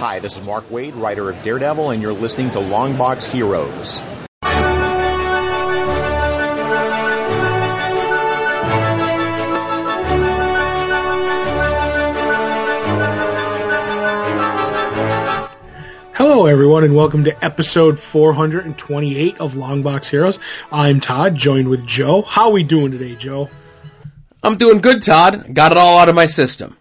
Hi, this is Mark Waid, writer of Daredevil, and you're listening to Longbox Heroes. Hello, everyone, and welcome to episode 428 of Longbox Heroes. I'm Todd, joined with Joe. How are we doing today, Joe? I'm doing good, Todd. Got it all out of my system.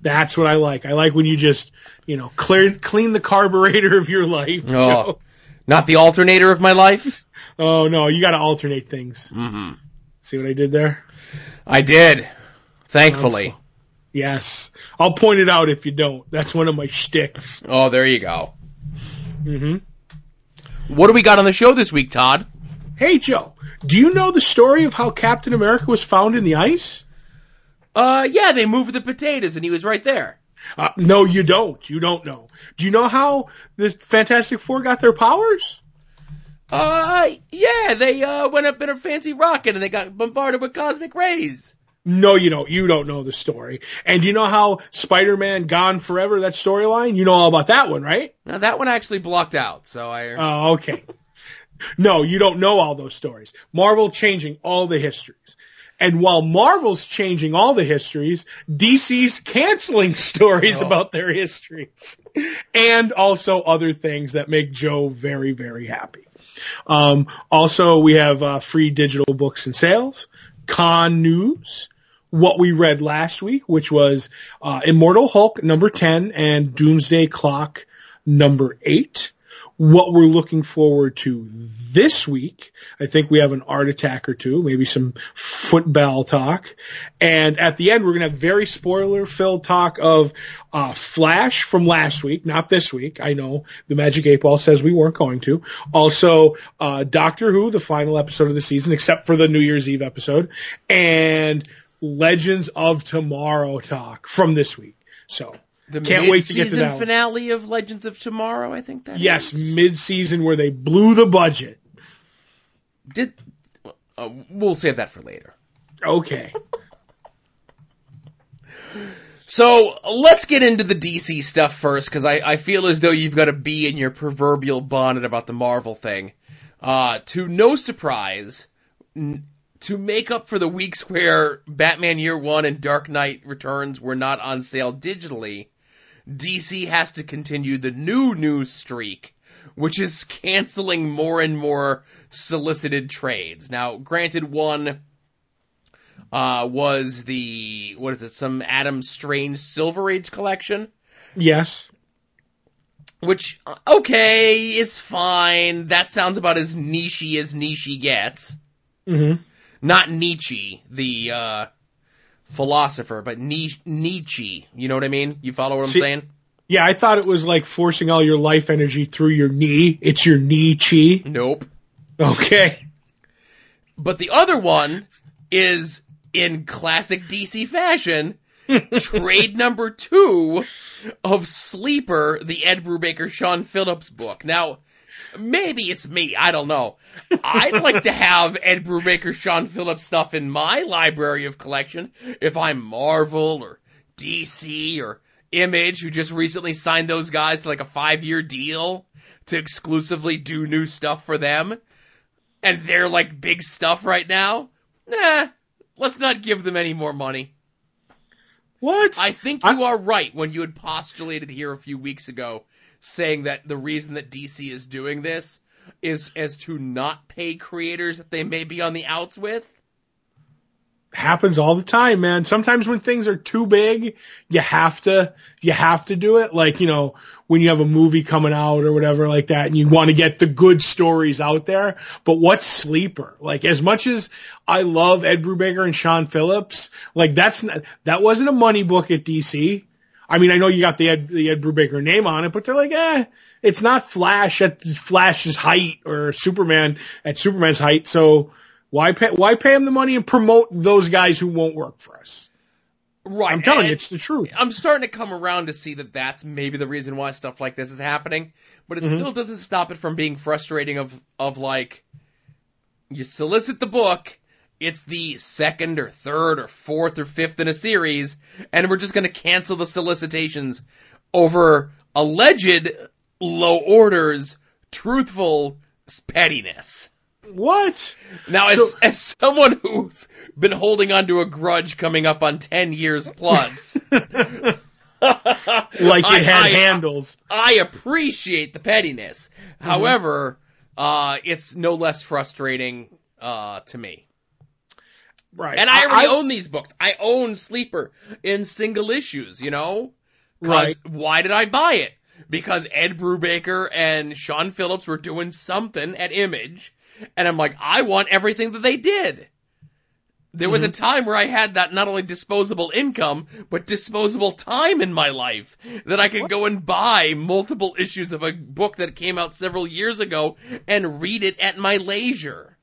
That's what I like. I like when you just, you know, clear, clean the carburetor of your life, Oh, Joe. not the alternator of my life? Oh no, you got to alternate things. hmm See what I did there? I did. Thankfully. Yes, I'll point it out if you don't. That's one of my shticks. Oh, there you go. Mm-hmm. What do we got on the show this week, Todd? Hey, Joe, do you know the story of how Captain America was found in the ice? Uh, yeah, they moved the potatoes and he was right there. Uh, no, you don't. You don't know. Do you know how the Fantastic Four got their powers? Uh, yeah, they, uh, went up in a fancy rocket and they got bombarded with cosmic rays. No, you don't. You don't know the story. And do you know how Spider-Man Gone Forever, that storyline? You know all about that one, right? Now that one actually blocked out, so I, Oh, okay. no, you don't know all those stories. Marvel changing all the histories. And while Marvel's changing all the histories, DC's canceling stories Oh. about their histories. And also other things that make Joe very, very happy. Um, also, we have uh, free digital books and sales, con news, what we read last week, which was uh, Immortal Hulk number 10 and Doomsday Clock number 8. What we're looking forward to this week, I think we have an art attack or two, maybe some football talk. And at the end, we're going to have very spoiler filled talk of uh, Flash from last week, not this week. I know the Magic 8 Ball says we weren't going to. Also, uh, Doctor Who, the final episode of the season, except for the New Year's Eve episode. And Legends of Tomorrow talk from this week. So, the Can't wait to get to that one. finale of Legends of Tomorrow, I think that yes, is. mid-season where they blew the budget. Did, uh, we'll save that for later. Okay. So let's get into the DC stuff first, because I, I feel as though you've got a bee in your proverbial bonnet about the Marvel thing. Uh, to no surprise, n- to make up for the weeks where Batman Year One and Dark Knight Returns were not on sale digitally, DC has to continue the new news streak, which is canceling more and more solicited trades. Now, granted, one uh, was the what is it? Some Adam Strange Silver Age collection, Yes. which uh, okay is fine. That sounds about as nichey as nichey gets. hmm Not Nietzsche, the uh, philosopher, but Nietzsche. You know what I mean? You follow what I'm See- saying? Yeah, I thought it was like forcing all your life energy through your knee. It's your knee chi. Nope. Okay. But the other one is in classic DC fashion. trade number two of Sleeper, the Ed Brubaker Sean Phillips book. Now, maybe it's me, I don't know. I'd like to have Ed Brubaker Sean Phillips stuff in my library of collection if I'm Marvel or DC or Image, who just recently signed those guys to like a five year deal to exclusively do new stuff for them. And they're like big stuff right now. Nah, let's not give them any more money. What? I think I- you are right when you had postulated here a few weeks ago saying that the reason that DC is doing this is as to not pay creators that they may be on the outs with. happens all the time, man. Sometimes when things are too big, you have to, you have to do it. Like, you know, when you have a movie coming out or whatever like that and you want to get the good stories out there. But what's sleeper? Like, as much as I love Ed Brubaker and Sean Phillips, like that's, not, that wasn't a money book at DC. I mean, I know you got the Ed, the Ed Brubaker name on it, but they're like, eh, it's not Flash at Flash's height or Superman at Superman's height. So why pay, why pay him the money and promote those guys who won't work for us? Right. I'm telling you, it's the truth. I'm starting to come around to see that that's maybe the reason why stuff like this is happening, but it Mhm. still doesn't stop it from being frustrating of, of like, you solicit the book, it's the second or third or fourth or fifth in a series, and we're just gonna cancel the solicitations over alleged low orders truthful pettiness. What? Now, as, So- as someone who's been holding on to a grudge coming up on 10 years plus, Like it I- had I- handles. I appreciate the pettiness. Mm-hmm. However, uh, it's no less frustrating, uh, to me. Right. And I already own these books. I own Sleeper in single issues, you know? Right. Why did I buy it? Because Ed Brubaker and Sean Phillips were doing something at Image, and I'm like, I want everything that they did. There was a time where I had that not only disposable income, but disposable time in my life that I could go and buy multiple issues of a book that came out several years ago and read it at my leisure.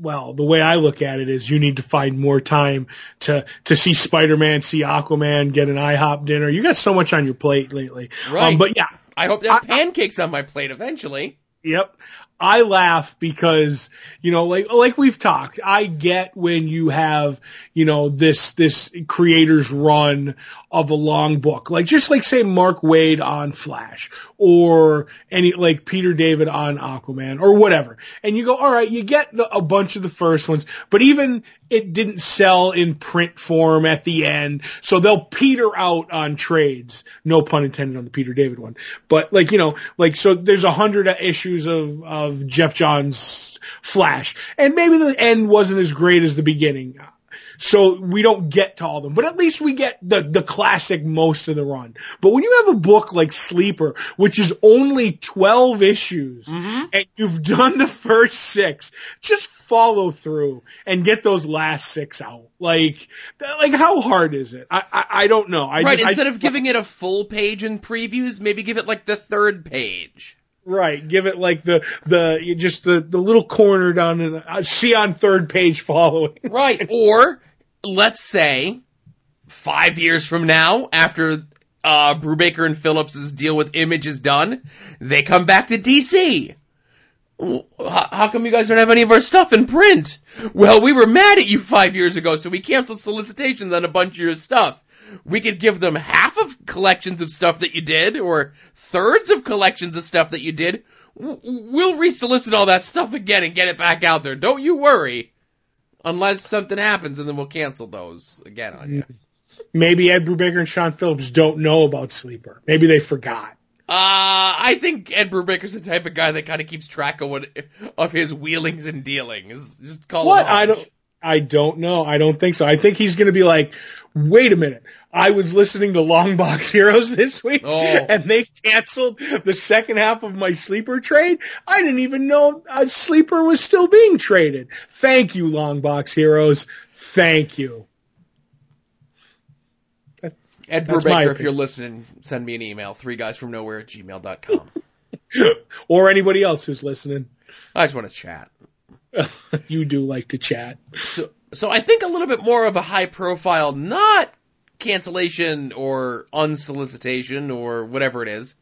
Well, the way I look at it is you need to find more time to, to see Spider-Man, see Aquaman, get an IHOP dinner. You got so much on your plate lately. Right. Um, but yeah, I hope to have I- I- pancakes on my plate eventually. Yep. I laugh because, you know, like, like we've talked, I get when you have, you know, this, this creator's run of a long book, like just like say Mark Waid on Flash or any, like Peter David on Aquaman or whatever. And you go, all right, you get the, a bunch of the first ones, but even it didn't sell in print form at the end. So they'll peter out on trades. No pun intended on the Peter David one. But like, you know, like, so there's a hundred issues of, of Geoff Johns Flash. And maybe the end wasn't as great as the beginning. So we don't get to all of them, but at least we get the, the classic most of the run. But when you have a book like Sleeper, which is only 12 issues, mm-hmm. and you've done the first six, just follow through and get those last six out. Like, like how hard is it? I, I, I don't know. I right, just- I- instead of giving it a full page in previews, maybe give it like the third page. Right. Give it like the, the, just the, the little corner down in the, uh, see on third page following. Right. or let's say five years from now, after uh, Brubaker and Phillips' deal with Image is done, they come back to DC. How come you guys don't have any of our stuff in print? Well, we were mad at you five years ago, so we canceled solicitations on a bunch of your stuff. We could give them half of collections of stuff that you did, or thirds of collections of stuff that you did. We'll resolicit all that stuff again and get it back out there. Don't you worry. Unless something happens, and then we'll cancel those again on you. Maybe Ed Brubaker and Sean Phillips don't know about Sleeper. Maybe they forgot. Uh, I think Ed Brubaker's the type of guy that kind of keeps track of what of his wheelings and dealings. Just call What? him I don't. I don't know. I don't think so. I think he's going to be like, wait a minute. I was listening to Long Box Heroes this week, Oh. and they canceled the second half of my sleeper trade. I didn't even know a sleeper was still being traded. Thank you, Long Box Heroes. Thank you. Ed Brubaker, if you're listening, send me an email. Three guys from nowhere at gmail.com. or anybody else who's listening. I just want to chat. you do like to chat. So, so I think a little bit more of a high profile, not cancellation or unsolicitation or whatever it is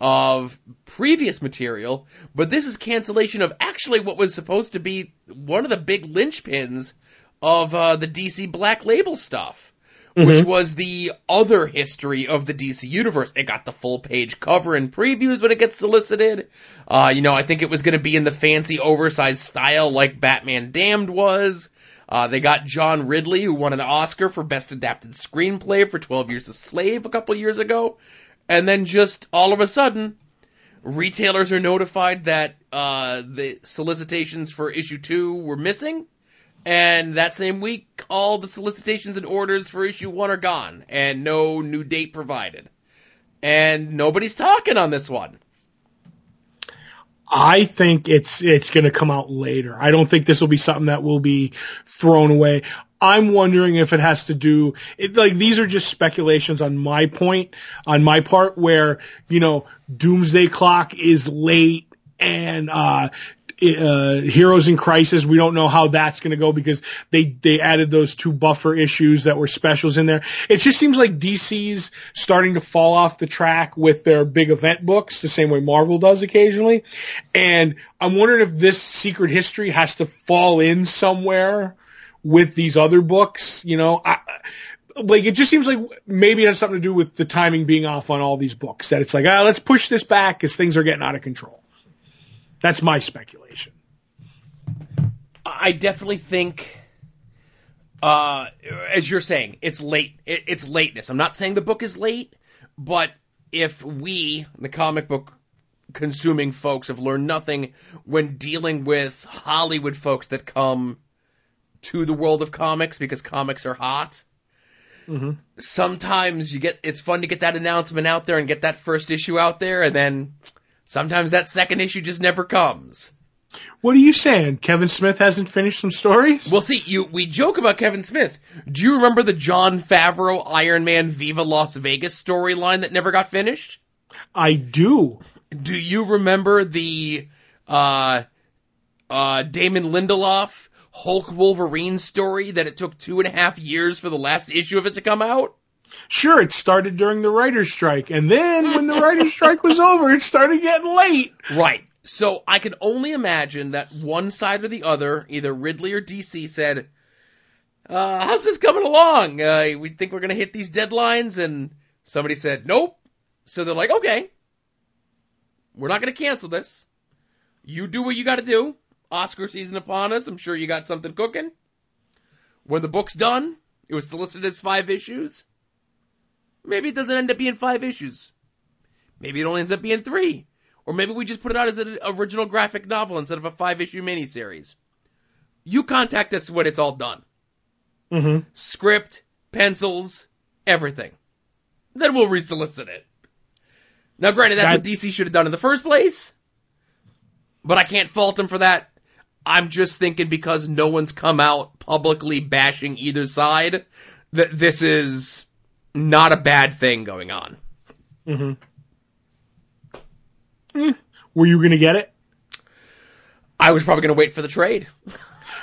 of previous material, but this is cancellation of actually what was supposed to be one of the big linchpins of uh, the DC Black Label stuff. Which was the other history of the DC universe. It got the full page cover and previews when it gets solicited. Uh, you know, I think it was going to be in the fancy oversized style like Batman Damned was. Uh, they got John Ridley, who won an Oscar for Best Adapted Screenplay for 12 Years a Slave a couple years ago. And then just all of a sudden, retailers are notified that uh, the solicitations for issue two were missing. And that same week, all the solicitations and orders for issue one are gone, and no new date provided. And nobody's talking on this one. I think it's it's going to come out later. I don't think this will be something that will be thrown away. I'm wondering if it has to do it, like these are just speculations on my point on my part where you know Doomsday Clock is late and uh uh, Heroes in Crisis, we don't know how that's going to go because they they added those two buffer issues that were specials in there. It just seems like DC's starting to fall off the track with their big event books, the same way Marvel does occasionally. And I'm wondering if this Secret History has to fall in somewhere with these other books. You know, I, like it just seems like maybe it has something to do with the timing being off on all these books. That it's like, ah, let's push this back because things are getting out of control. That's my speculation. I definitely think, uh, as you're saying, it's late. It, it's lateness. I'm not saying the book is late, but if we, the comic book consuming folks, have learned nothing when dealing with Hollywood folks that come to the world of comics because comics are hot. Mm-hmm. Sometimes you get, it's fun to get that announcement out there and get that first issue out there, and then sometimes that second issue just never comes. What are you saying? Kevin Smith hasn't finished some stories? Well, see, you we joke about Kevin Smith. Do you remember the Jon Favreau Iron Man Viva Las Vegas storyline that never got finished? I do. Do you remember the uh, uh, Damon Lindelof Hulk Wolverine story that it took two and a half years for the last issue of it to come out? Sure, it started during the writer's strike, and then when the writer's strike was over, it started getting late. Right. So I can only imagine that one side or the other, either Ridley or DC, said, uh, "How's this coming along? Uh, we think we're gonna hit these deadlines," and somebody said, "Nope." So they're like, "Okay, we're not gonna cancel this. You do what you got to do. Oscar season upon us. I'm sure you got something cooking." When the book's done, it was solicited as five issues. Maybe it doesn't end up being five issues. Maybe it only ends up being three. Or maybe we just put it out as an original graphic novel instead of a five issue miniseries. You contact us when it's all done. Mm-hmm. Script, pencils, everything. Then we'll resolicit it. Now granted, that's That- what DC should have done in the first place. But I can't fault them for that. I'm just thinking because no one's come out publicly bashing either side that this is not a bad thing going on. Mm-hmm. Eh, Were you gonna get it? I was probably going to wait for the trade.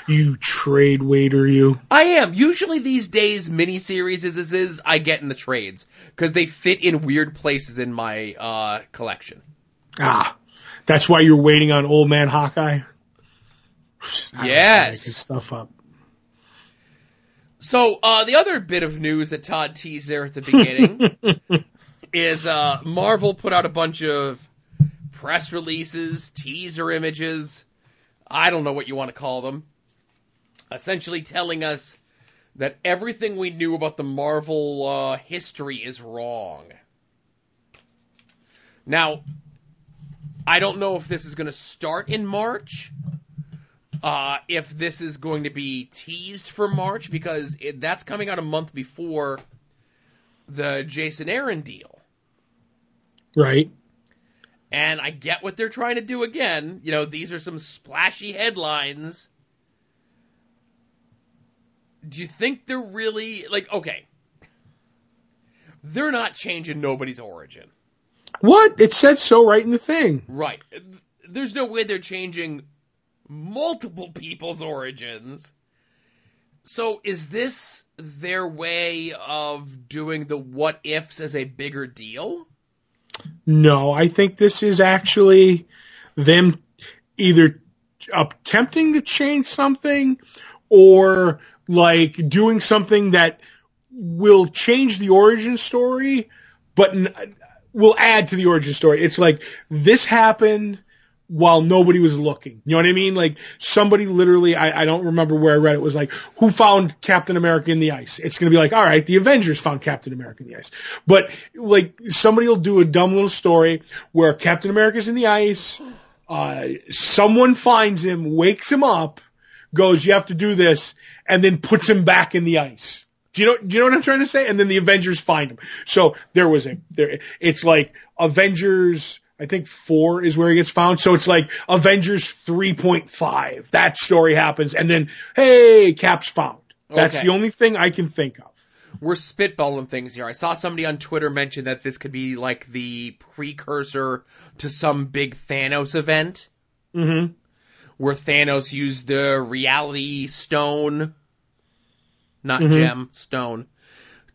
You trade waiter, you. I am. Usually these days, miniseries as this is, I get in the trades because they fit in weird places in my uh, collection. Ah, that's why you're waiting on Old Man Hawkeye. I Yes. stuff up. So uh, the other bit of news that Todd teased there at the beginning is uh, Marvel put out a bunch of press releases, teaser images. I don't know what you want to call them. Essentially telling us that everything we knew about the Marvel uh, history is wrong. Now, I don't know if this is going to start in March, uh, if this is going to be teased for March, because it, that's coming out a month before the Jason Aaron deal. Right. And I get what they're trying to do again. You know, these are some splashy headlines. Do you think they're really, like, okay. They're not changing nobody's origin. What? It said so right in the thing. Right. There's no way they're changing multiple people's origins. So is this their way of doing the what ifs as a bigger deal? No, I think this is actually them either attempting to change something or like doing something that will change the origin story, but will add to the origin story. It's like this happened while nobody was looking. You know what I mean? Like somebody literally, I, I don't remember where I read it was like, who found Captain America in the ice? It's going to be like, all right, the Avengers found Captain America in the ice. But like somebody will do a dumb little story where Captain America's in the ice, uh, someone finds him, wakes him up, goes, you have to do this, and then puts him back in the ice. Do you know, do you know what I'm trying to say? And then the Avengers find him. So there was a, there, it's like Avengers, I think four is where he gets found. So it's like Avengers 3.5. That story happens. And then, hey, Cap's found. That's Okay. the only thing I can think of. We're spitballing things here. I saw somebody on Twitter mention that this could be like the precursor to some big Thanos event Mm-hmm. where Thanos used the reality stone, not Mhm. gem, stone,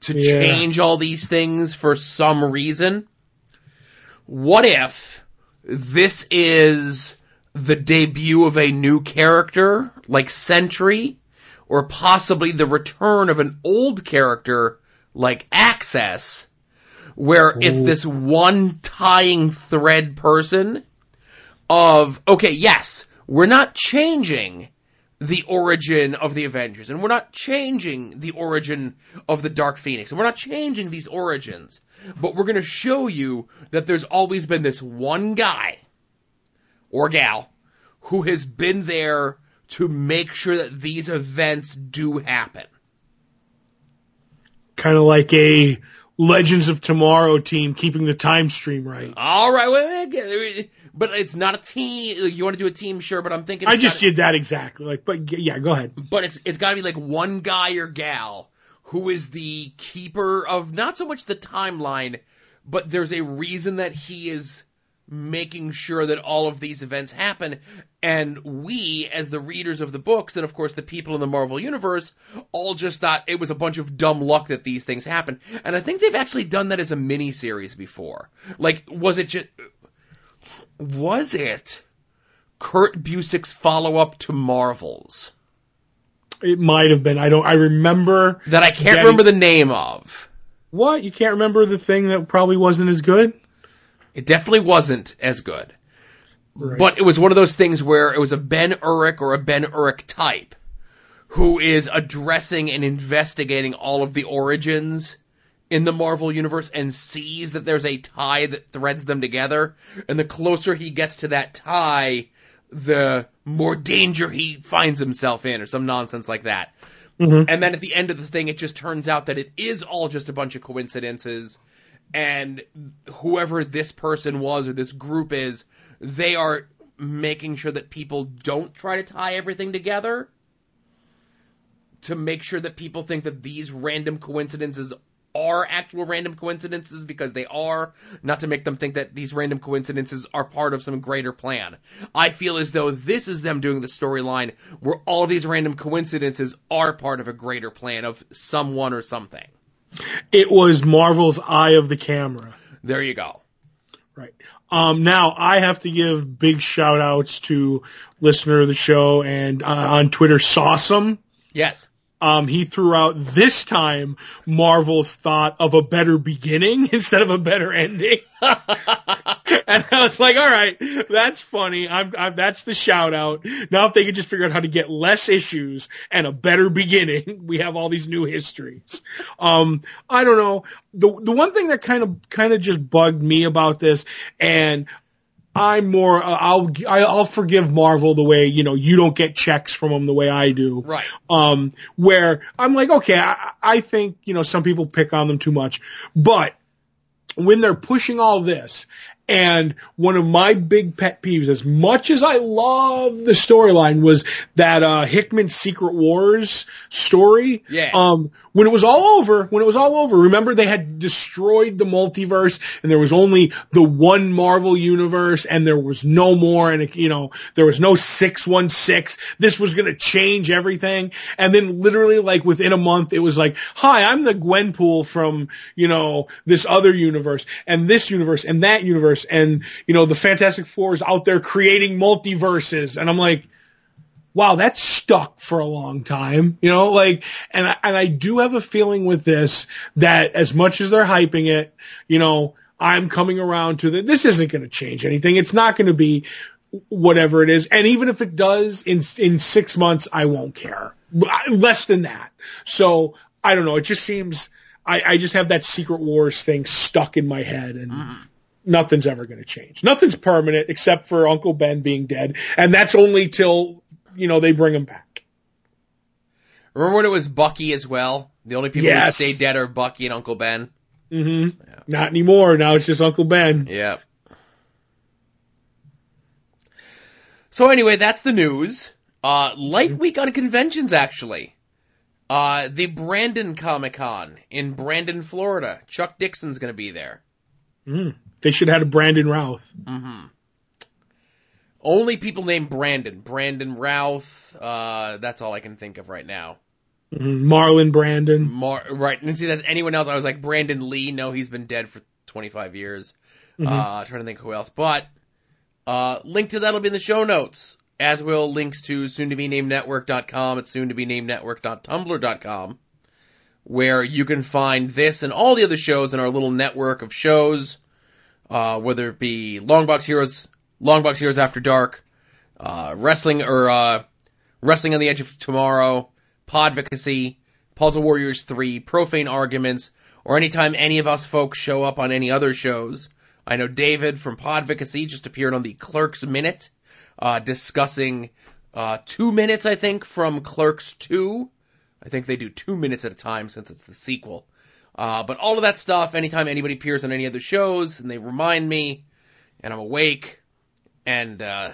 to Yeah. change all these things for some reason. What if this is the debut of a new character like Sentry or possibly the return of an old character like Access, where it's this one tying thread person of, okay, yes, we're not changing the origin of the Avengers, and we're not changing the origin of the Dark Phoenix, and we're not changing these origins, but we're gonna show you that there's always been this one guy or gal who has been there to make sure that these events do happen. Kind of like a Legends of Tomorrow team keeping the time stream right. All right, but it's not a team. like, You want to do a team, sure, but I'm thinking. I just gotta- did that exactly. Like, but yeah, go ahead. but it's it's got to be like one guy or gal who is the keeper of not so much the timeline, but there's a reason that he is making sure that all of these events happen. And we, as the readers of the books, and of course the people in the Marvel universe, all just thought it was a bunch of dumb luck that these things happen. And I think they've actually done that as a mini series before. Like, was it just was it Kurt Busiek's follow up to Marvels? It might have been. I don't. I remember that I can't Getting- remember the name of. what you can't remember the thing that probably wasn't as good. It definitely wasn't as good. Right. But it was one of those things where it was a Ben Urich or a Ben Urich type who is addressing and investigating all of the origins in the Marvel universe and sees that there's a tie that threads them together. And the closer he gets to that tie, the more danger he finds himself in or some nonsense like that. Mhm. And then at the end of the thing, it just turns out that it is all just a bunch of coincidences. And whoever this person was or this group is, they are making sure that people don't try to tie everything together to make sure that people think that these random coincidences are actual random coincidences because they are, not to make them think that these random coincidences are part of some greater plan. I feel as though this is them doing the storyline where all these random coincidences are part of a greater plan of someone or something. It was Marvel's Eye of the Camera. There you go. Right. Um, now I have to give big shout outs to listener of the show and uh, on Twitter, Sawsome. Yes. Um, he threw out this time Marvel's thought of a better beginning instead of a better ending. and I was like, all right, that's funny. I'm, I'm, that's the shout out. Now if they could just figure out how to get less issues and a better beginning, we have all these new histories. Um, I don't know. The, the one thing that kind of, kind of just bugged me about this and I'm more, uh, I'll, I'll forgive Marvel the way, you know, you don't get checks from them the way I do Right. um, where I'm like, okay, I, I think, you know, some people pick on them too much, but when they're pushing all this, and one of my big pet peeves, as much as I love the storyline, was that uh, Hickman Secret Wars story. Yeah. Um, when it was all over, when it was all over, remember they had destroyed the multiverse, and there was only the one Marvel universe, and there was no more, and it, you know there was no six one six. This was going to change everything, and then literally like within a month, it was like, "Hi, I'm the Gwenpool from you know this other universe, and this universe, and that universe, and you know the Fantastic Four is out there creating multiverses," and I'm like wow, that's stuck for a long time, you know, like, and I, and I do have a feeling with this that as much as they're hyping it, you know, I'm coming around to that. This isn't going to change anything. It's not going to be whatever it is. And even if it does in, in six months, I won't care less than that. So I don't know. It just seems, I, I just have that Secret Wars thing stuck in my head and mm-hmm. Nothing's ever going to change. Nothing's permanent except for Uncle Ben being dead. And that's only till, you know, they bring him back. Remember when it was Bucky as well? The only people Yes. who stay dead are Bucky and Uncle Ben. hmm Not anymore. Now it's just Uncle Ben. Yep. So anyway, that's the news. Uh, light week on conventions actually. Uh, the Brandon Comic Con in Brandon, Florida. Chuck Dixon's gonna be there. Mm. They should have had a Brandon Routh. Mm-hmm. Only people named Brandon. Brandon Routh. Uh, that's all I can think of right now. Mhm. Marlon Brandon. Mar- right. And see, that's anyone else. I was like Brandon Lee. No, he's been dead for 25 years. Mhm. Uh, trying to think who else. But, uh, link to that'll be in the show notes. As will links to soon to be named network.com at soon to be named network.tumblr.com. where you can find this and all the other shows in our little network of shows, uh, whether it be Longbox Heroes, Longbox Heroes After Dark, uh, Wrestling or uh, Wrestling on the Edge of Tomorrow, Podvocacy, Puzzle Warriors 3, Profane Arguments, or anytime any of us folks show up on any other shows. I know David from Podvocacy just appeared on the Clerks Minute, uh, discussing, uh, two minutes, I think, from Clerks 2. I think they do two minutes at a time since it's the sequel. Uh, but all of that stuff, anytime anybody appears on any other shows and they remind me and I'm awake and, uh,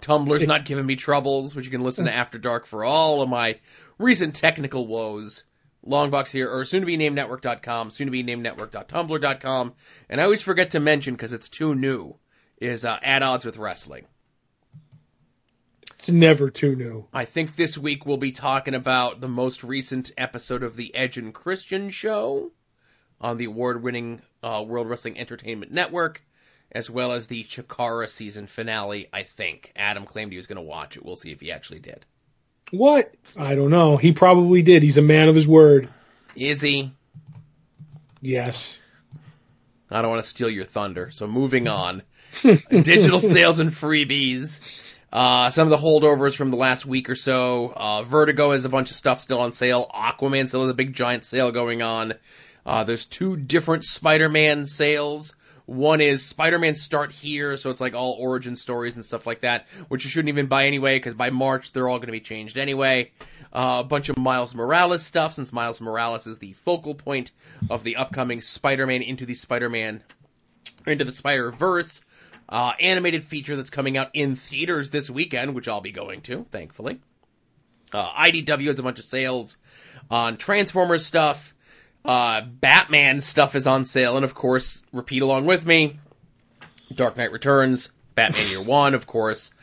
Tumblr's not giving me troubles, which you can listen to After Dark for all of my recent technical woes. Longbox here, or soon to be named network.com, soon to be named network.tumblr.com. And I always forget to mention because it's too new is, uh, at odds with wrestling. It's never too new. I think this week we'll be talking about the most recent episode of the Edge and Christian show on the award-winning uh, World Wrestling Entertainment Network, as well as the Chikara season finale. I think Adam claimed he was going to watch it. We'll see if he actually did. What? I don't know. He probably did. He's a man of his word. Is he? Yes. I don't want to steal your thunder. So moving on. Digital sales and freebies. Uh, some of the holdovers from the last week or so. Uh, Vertigo has a bunch of stuff still on sale. Aquaman still has a big giant sale going on. Uh, there's two different Spider-Man sales. One is Spider-Man Start Here, so it's like all origin stories and stuff like that, which you shouldn't even buy anyway, because by March they're all going to be changed anyway. Uh, a bunch of Miles Morales stuff, since Miles Morales is the focal point of the upcoming Spider-Man into the Spider-Man, into the Spider-Verse uh, animated feature that's coming out in theaters this weekend, which I'll be going to, thankfully. Uh, IDW has a bunch of sales on Transformers stuff. Uh, Batman stuff is on sale, and of course, repeat along with me. Dark Knight Returns, Batman Year One, of course.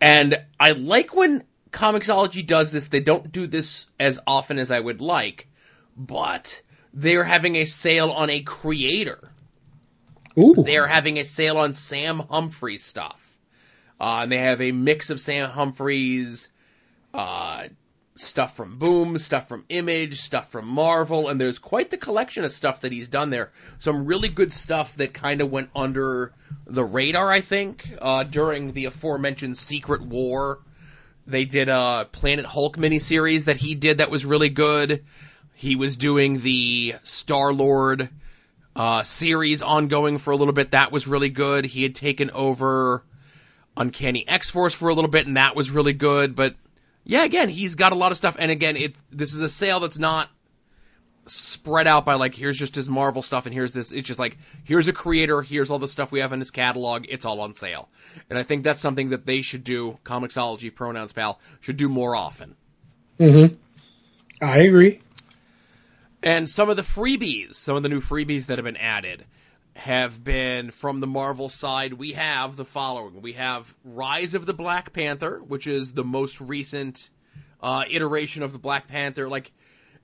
And I like when Comixology does this. They don't do this as often as I would like, but they're having a sale on a creator. Ooh. They're having a sale on Sam Humphries stuff. Uh, and they have a mix of Sam Humphries, uh, stuff from Boom, stuff from Image, stuff from Marvel, and there's quite the collection of stuff that he's done there. Some really good stuff that kind of went under the radar, I think, uh, during the aforementioned Secret War. They did a Planet Hulk miniseries that he did that was really good. He was doing the Star Lord uh, series ongoing for a little bit. That was really good. He had taken over Uncanny X Force for a little bit, and that was really good. But yeah, again, he's got a lot of stuff. And again, it this is a sale that's not spread out by like here's just his Marvel stuff and here's this. It's just like here's a creator, here's all the stuff we have in his catalog. It's all on sale, and I think that's something that they should do. Comixology, Pronouns Pal should do more often. Mm-hmm. I agree. And some of the freebies, some of the new freebies that have been added have been from the Marvel side. We have the following. We have Rise of the Black Panther, which is the most recent uh, iteration of the Black Panther. Like,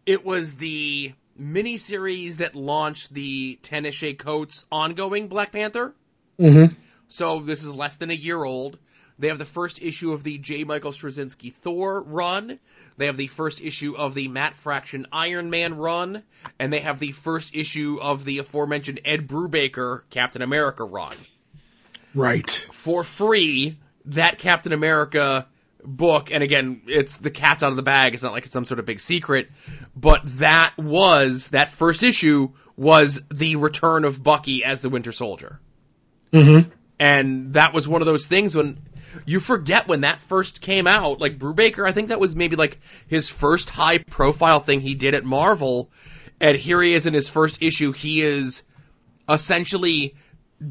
it was the miniseries that launched the Ta-Nehisi Coates ongoing Black Panther. Mm-hmm. So this is less than a year old. They have the first issue of the J. Michael Straczynski Thor run. They have the first issue of the Matt Fraction Iron Man run, and they have the first issue of the aforementioned Ed Brubaker Captain America run. Right. For free, that Captain America book, and again, it's the cat's out of the bag, it's not like it's some sort of big secret, but that was, that first issue was the return of Bucky as the Winter Soldier. Mm-hmm. And that was one of those things when you forget when that first came out, like Brubaker, I think that was maybe like his first high profile thing he did at Marvel. And here he is in his first issue. He is essentially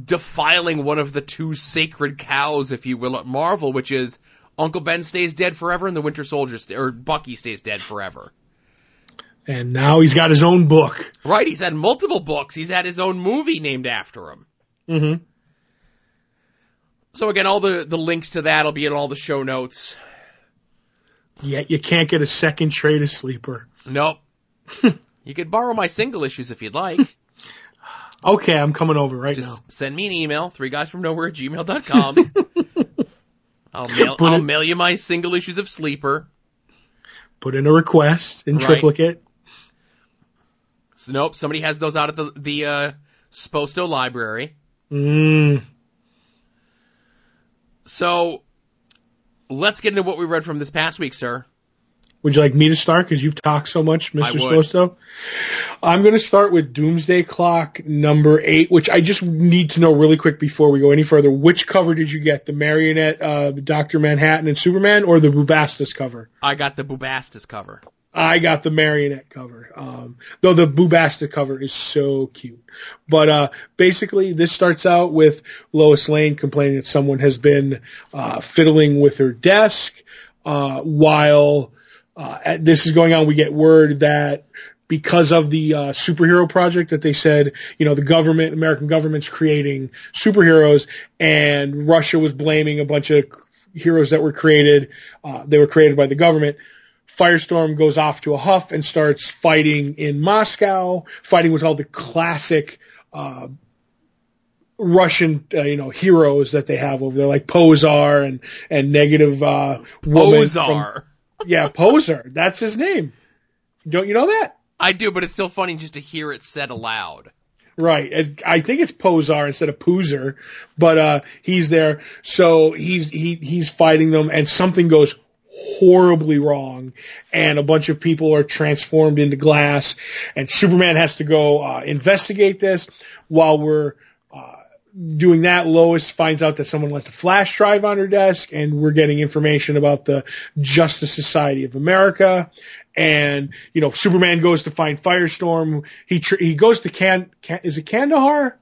defiling one of the two sacred cows, if you will, at Marvel, which is Uncle Ben stays dead forever and the Winter Soldier, st- or Bucky stays dead forever. And now he's got his own book. Right, he's had multiple books. He's had his own movie named after him. Mm-hmm. So again, all the, the links to that will be in all the show notes. Yet you can't get a second trade of Sleeper. Nope. you could borrow my single issues if you'd like. Okay, I'm coming over right Just now. send me an email, three guys from nowhere at gmail.com. I'll mail, Put I'll it- mail you my single issues of Sleeper. Put in a request in Right. triplicate. So, nope, somebody has those out at the the uh, Sposto library. Mm. So let's get into what we read from this past week, sir. Would you like me to start? Because you've talked so much, Mr. Sposto. I'm going to start with Doomsday Clock number eight, which I just need to know really quick before we go any further. Which cover did you get? The Marionette, uh, Dr. Manhattan and Superman or the Bubastis cover? I got the Bubastis cover. I got the Marionette cover. Um, though the Bubastis cover is so cute. But, uh, basically this starts out with Lois Lane complaining that someone has been, uh, fiddling with her desk, uh, while, uh, this is going on. We get word that because of the uh, superhero project that they said, you know, the government, American government's creating superheroes, and Russia was blaming a bunch of heroes that were created. Uh, they were created by the government. Firestorm goes off to a huff and starts fighting in Moscow, fighting with all the classic uh, Russian, uh, you know, heroes that they have over there, like Posar and and Negative uh, Woman from- yeah, Poser. That's his name. Don't you know that? I do, but it's still funny just to hear it said aloud. Right. I think it's Posar instead of Poozer, but uh he's there. So he's he he's fighting them and something goes horribly wrong and a bunch of people are transformed into glass and Superman has to go uh investigate this while we're uh doing that Lois finds out that someone left a flash drive on her desk and we're getting information about the Justice Society of America and you know Superman goes to find Firestorm. He tr- he goes to Can, Can is it Kandahar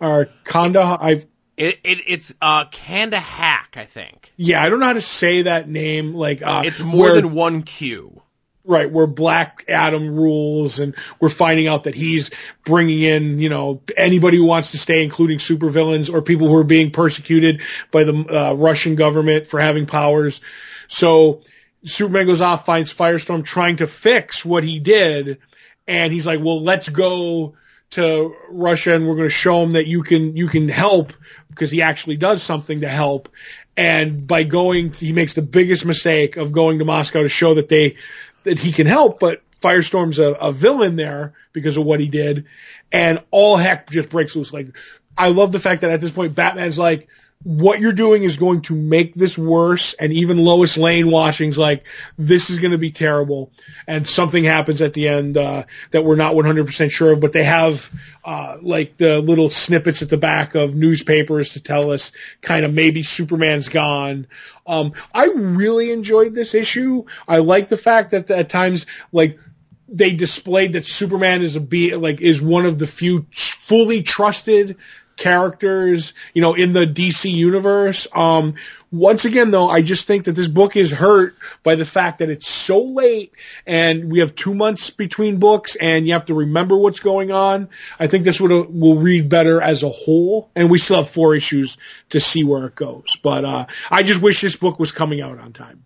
or Kandahar? I It, it it's uh Kahndaq, I think. yeah I don't know how to say that name. Like uh, It's more where- than one Q. right where Black Adam rules, and we're finding out that he's bringing in you know anybody who wants to stay, including supervillains or people who are being persecuted by the uh, Russian government for having powers. So Superman goes off, finds Firestorm trying to fix what he did, and he's like, "Well, let's go to Russia, and we're going to show him that you can you can help because he actually does something to help." And by going, he makes the biggest mistake of going to Moscow to show that they that he can help, but Firestorm's a, a villain there because of what he did, and all heck just breaks loose. Like, I love the fact that at this point, Batman's like, what you're doing is going to make this worse, and even Lois Lane watching's like, this is going to be terrible, and something happens at the end uh, that we're not 100% sure of, but they have uh, like the little snippets at the back of newspapers to tell us kind of maybe Superman's gone. Um, I really enjoyed this issue. I like the fact that at times, like, they displayed that Superman is a be like is one of the few fully trusted characters, you know, in the DC universe. Um, once again, though, I just think that this book is hurt by the fact that it's so late and we have two months between books and you have to remember what's going on. I think this would will read better as a whole and we still have four issues to see where it goes. But, uh, I just wish this book was coming out on time.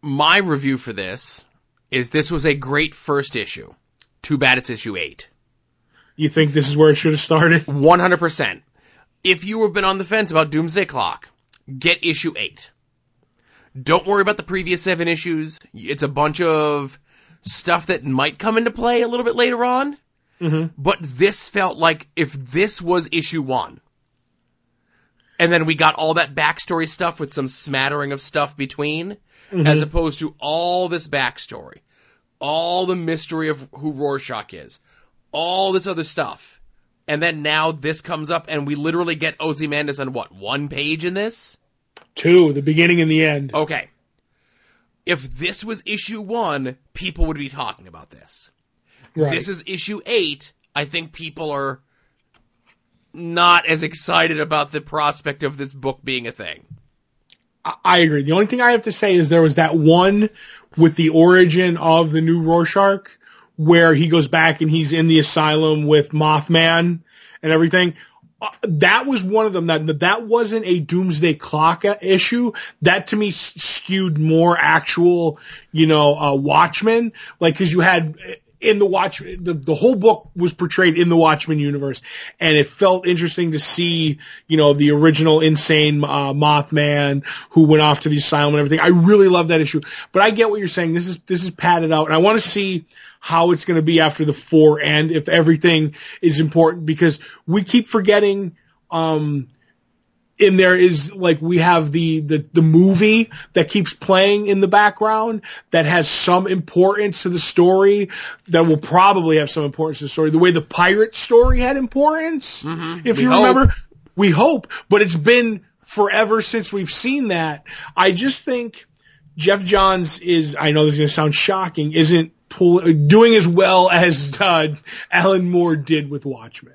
My review for this is this was a great first issue. Too bad it's issue eight. You think this is where it should have started? 100%. If you have been on the fence about Doomsday Clock, get issue 8. Don't worry about the previous seven issues. It's a bunch of stuff that might come into play a little bit later on. Mhm. But this felt like if this was issue 1, and then we got all that backstory stuff with some smattering of stuff between, as opposed to all this backstory, all the mystery of who Rorschach is, all this other stuff. And then now this comes up and we literally get Ozymandias on what, one page in this? Two, the beginning and the end. Okay. If this was issue one, people would be talking about this. right. This is issue eight. I think people are not as excited about the prospect of this book being a thing. I- I agree. The only thing I have to say is there was that one with the origin of the new Rorschach where he goes back and he's in the asylum with Mothman and everything. Uh, That was one of them that that wasn't a Doomsday Clock issue. That to me skewed more actual, you know, uh, Watchmen. Like, cause you had in the Watch, the, the whole book was portrayed in the Watchmen universe, and it felt interesting to see, you know, the original insane uh, Mothman who went off to the asylum and everything. I really love that issue, but I get what you're saying. This is this is padded out, and I want to see how it's going to be after the four end if everything is important because we keep forgetting. Um, in there is like we have the, the the movie that keeps playing in the background that has some importance to the story that will probably have some importance to the story the way the pirate story had importance Mm-hmm. if We you hope. remember we hope but it's been forever since we've seen that i just think geoff johns is i know this is going to sound shocking isn't pull, doing as well as uh, alan moore did with watchmen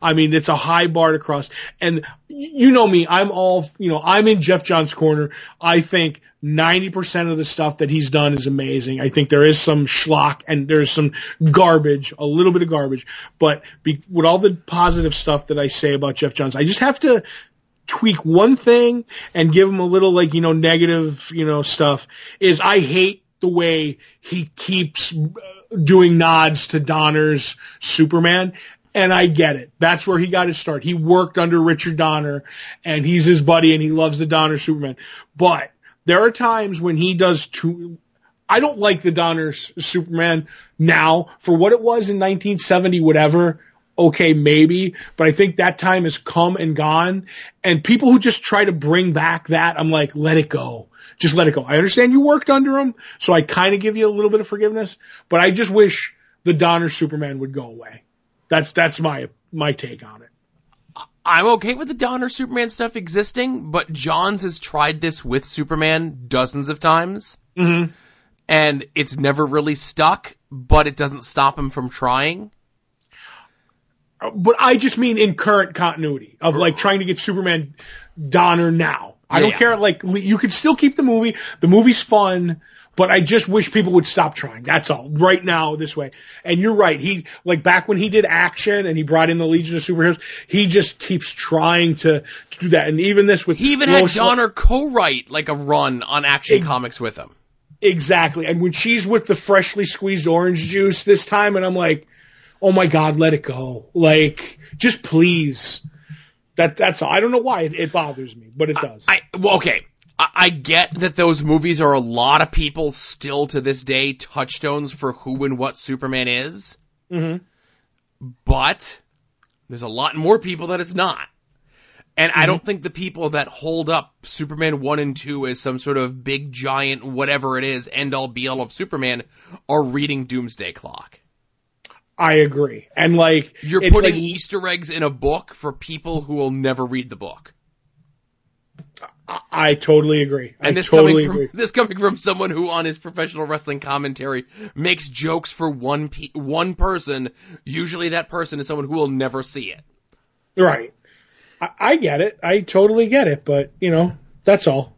I mean, it's a high bar to cross. And you know me, I'm all, you know, I'm in Geoff Johns' corner. I think 90% of the stuff that he's done is amazing. I think there is some schlock and there's some garbage, a little bit of garbage. But be, with all the positive stuff that I say about Geoff Johns, I just have to tweak one thing and give him a little like, you know, negative, you know, stuff is I hate the way he keeps uh, doing nods to Donner's Superman. And I get it. That's where he got his start. He worked under Richard Donner and he's his buddy and he loves the Donner Superman. But there are times when he does too, I don't like the Donner Superman now for what it was in 1970, whatever. Okay, maybe, but I think that time has come and gone. And people who just try to bring back that, I'm like, let it go. Just let it go. I understand you worked under him, so I kind of give you a little bit of forgiveness, but I just wish the Donner Superman would go away. That's, that's my, my take on it. I'm okay with the Donner Superman stuff existing, but Johns has tried this with Superman dozens of times, Mm-hmm. and it's never really stuck, but it doesn't stop him from trying. But I just mean in current continuity of like trying to get Superman Donner now. I don't Yeah. care. Like you could still keep the movie. The movie's fun, but I just wish people would stop trying. That's all. Right now, this way. And you're right. He like back when he did action and he brought in the Legion of Superheroes. He just keeps trying to, to do that. And even this with He even had Lois- Donner co-write like a run on Action Comics with him. Exactly. And when she's with the freshly squeezed orange juice this time, and I'm like, oh my God, let it go. Like, just please. That, that's all. I don't know why it, it bothers me, but it does. I well, okay. I, I get that those movies are a lot of people still to this day touchstones for who and what Superman is, Mhm. but there's a lot more people that it's not. And I don't think the people that hold up Superman 1 and 2 as some sort of big giant whatever it is end all be all of Superman are reading Doomsday Clock. I agree. And like, You're putting like- Easter eggs in a book for people who will never read the book. I, totally agree. And I this totally coming agree. from this coming from someone who, on his professional wrestling commentary, makes jokes for one pe- one person. Usually, that person is someone who will never see it. Right. I, I get it. I totally get it. But you know, that's all.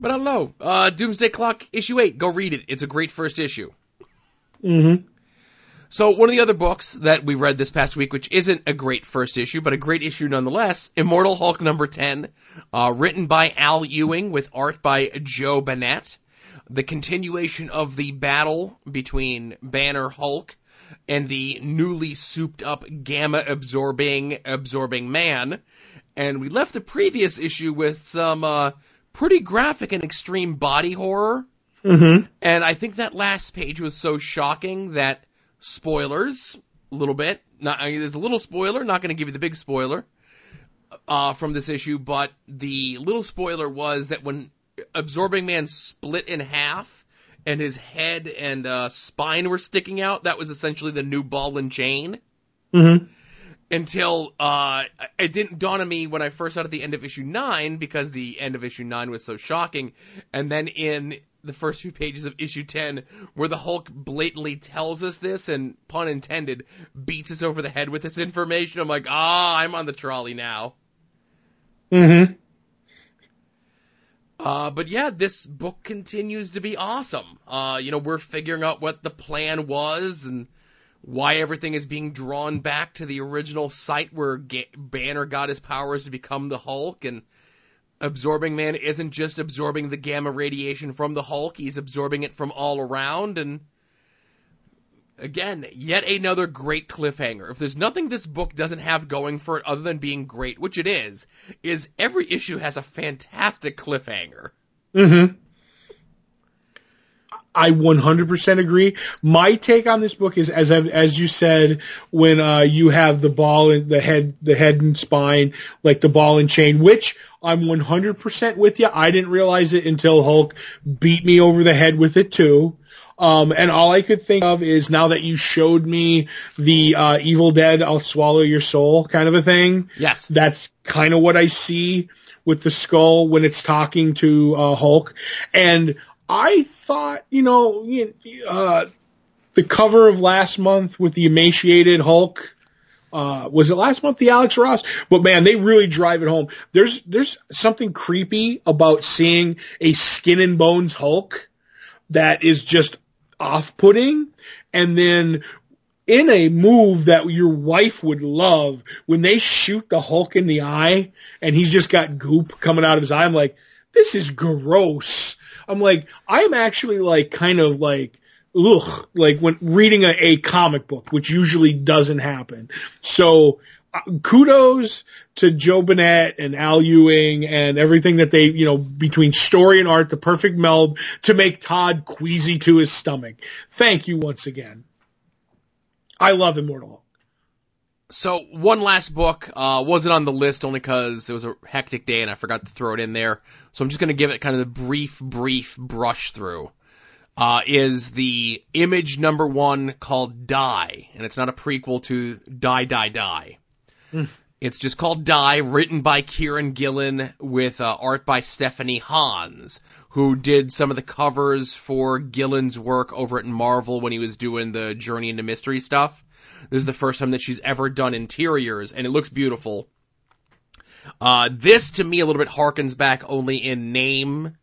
But I don't know. Uh, Doomsday Clock issue eight. Go read it. It's a great first issue. Mm-hmm. So one of the other books that we read this past week, which isn't a great first issue, but a great issue nonetheless, Immortal Hulk number 10, uh, written by Al Ewing with art by Joe Bennett. The continuation of the battle between Banner Hulk and the newly souped up gamma absorbing, absorbing man. And we left the previous issue with some, uh, pretty graphic and extreme body horror. Mm-hmm. And I think that last page was so shocking that spoilers, a little bit. Not, I mean, there's a little spoiler. Not going to give you the big spoiler uh, from this issue, but the little spoiler was that when Absorbing Man split in half and his head and uh, spine were sticking out, that was essentially the new ball and chain. Mm-hmm. Until uh, it didn't dawn on me when I first saw it at the end of issue nine because the end of issue nine was so shocking, and then in the first few pages of issue 10 where the Hulk blatantly tells us this and pun intended beats us over the head with this information. I'm like, ah, I'm on the trolley now. Mm-hmm. Uh, but yeah, this book continues to be awesome. Uh, you know, we're figuring out what the plan was and why everything is being drawn back to the original site where Ga- Banner got his powers to become the Hulk and Absorbing Man isn't just absorbing the gamma radiation from the Hulk, he's absorbing it from all around and again, yet another great cliffhanger. If there's nothing this book doesn't have going for it other than being great, which it is, is every issue has a fantastic cliffhanger. Mm-hmm. I 100% agree. My take on this book is, as I've, as you said, when uh, you have the ball and the head, the head and spine, like the ball and chain, which I'm 100% with you. I didn't realize it until Hulk beat me over the head with it too. Um, and all I could think of is now that you showed me the uh, Evil Dead, I'll swallow your soul kind of a thing. Yes. That's kind of what I see with the skull when it's talking to uh, Hulk. And I thought, you know, uh, the cover of last month with the emaciated Hulk. Uh, was it last month the Alex Ross? But man, they really drive it home. There's there's something creepy about seeing a skin and bones Hulk that is just off-putting, and then in a move that your wife would love, when they shoot the Hulk in the eye and he's just got goop coming out of his eye, I'm like, this is gross. I'm like, I'm actually like kind of like, ugh, like when reading a, a comic book, which usually doesn't happen. So uh, kudos to Joe Bennett and Al Ewing and everything that they, you know, between story and art, the perfect meld to make Todd queasy to his stomach. Thank you once again. I love Immortal. So one last book uh, wasn't on the list only because it was a hectic day and I forgot to throw it in there. So I'm just going to give it kind of the brief, brief brush through. Uh, is the image number one called Die, and it's not a prequel to Die, Die, Die. Mm. It's just called Die, written by Kieron Gillen with uh, art by Stephanie Hans, who did some of the covers for Gillen's work over at Marvel when he was doing the Journey into Mystery stuff. This is the first time that she's ever done interiors, and it looks beautiful. Uh, this to me a little bit harkens back only in name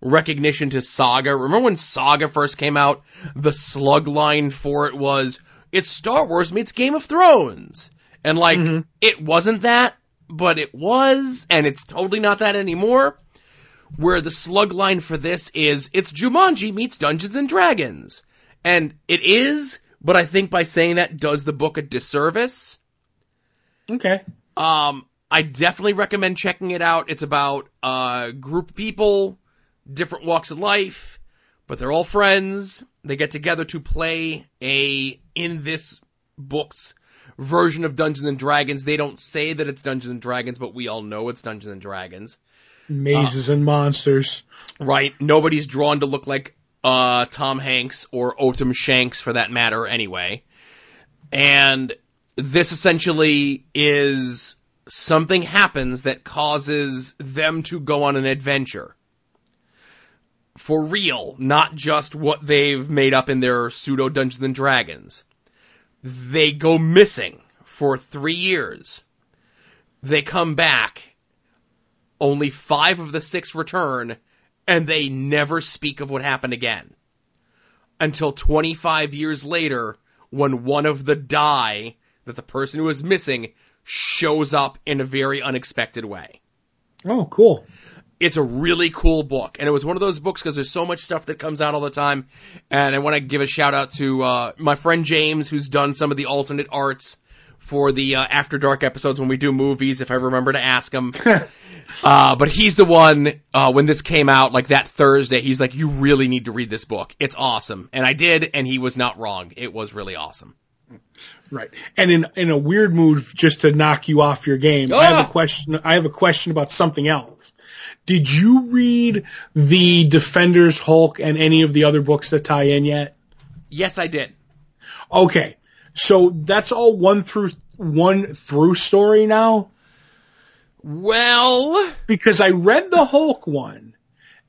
recognition to Saga. Remember when Saga first came out? The slug line for it was, it's Star Wars meets Game of Thrones. And like, mm-hmm. it wasn't that, but it was, and it's totally not that anymore. Where the slug line for this is, it's Jumanji meets Dungeons and Dragons. And it is, but I think by saying that does the book a disservice. Okay. Um, I definitely recommend checking it out. It's about a group of people, different walks of life, but they're all friends. They get together to play a, in this book's version of Dungeons and Dragons. They don't say that it's Dungeons and Dragons, but we all know it's Dungeons and Dragons. Mazes uh, and monsters. Right. Nobody's drawn to look like uh, Tom Hanks or Otam Shanks for that matter anyway. And this essentially is something happens that causes them to go on an adventure. For real, not just what they've made up in their pseudo Dungeons and Dragons. They go missing for three years. They come back. Only five of the six return, and they never speak of what happened again. Until 25 years later, when one of the die that the person who was missing shows up in a very unexpected way. Oh, cool it's a really cool book. And it was one of those books because there's so much stuff that comes out all the time. And I want to give a shout out to, uh, my friend James, who's done some of the alternate arts for the, uh, After Dark episodes when we do movies, if I remember to ask him. uh, but he's the one, uh, when this came out, like that Thursday, he's like, you really need to read this book. It's awesome. And I did, and he was not wrong. It was really awesome. Right. And in in a weird move, just to knock you off your game, I have a question. I have a question about something else. Did you read the Defenders Hulk and any of the other books that tie in yet? Yes, I did. Okay. So that's all one through one through story now? Well, because I read the Hulk one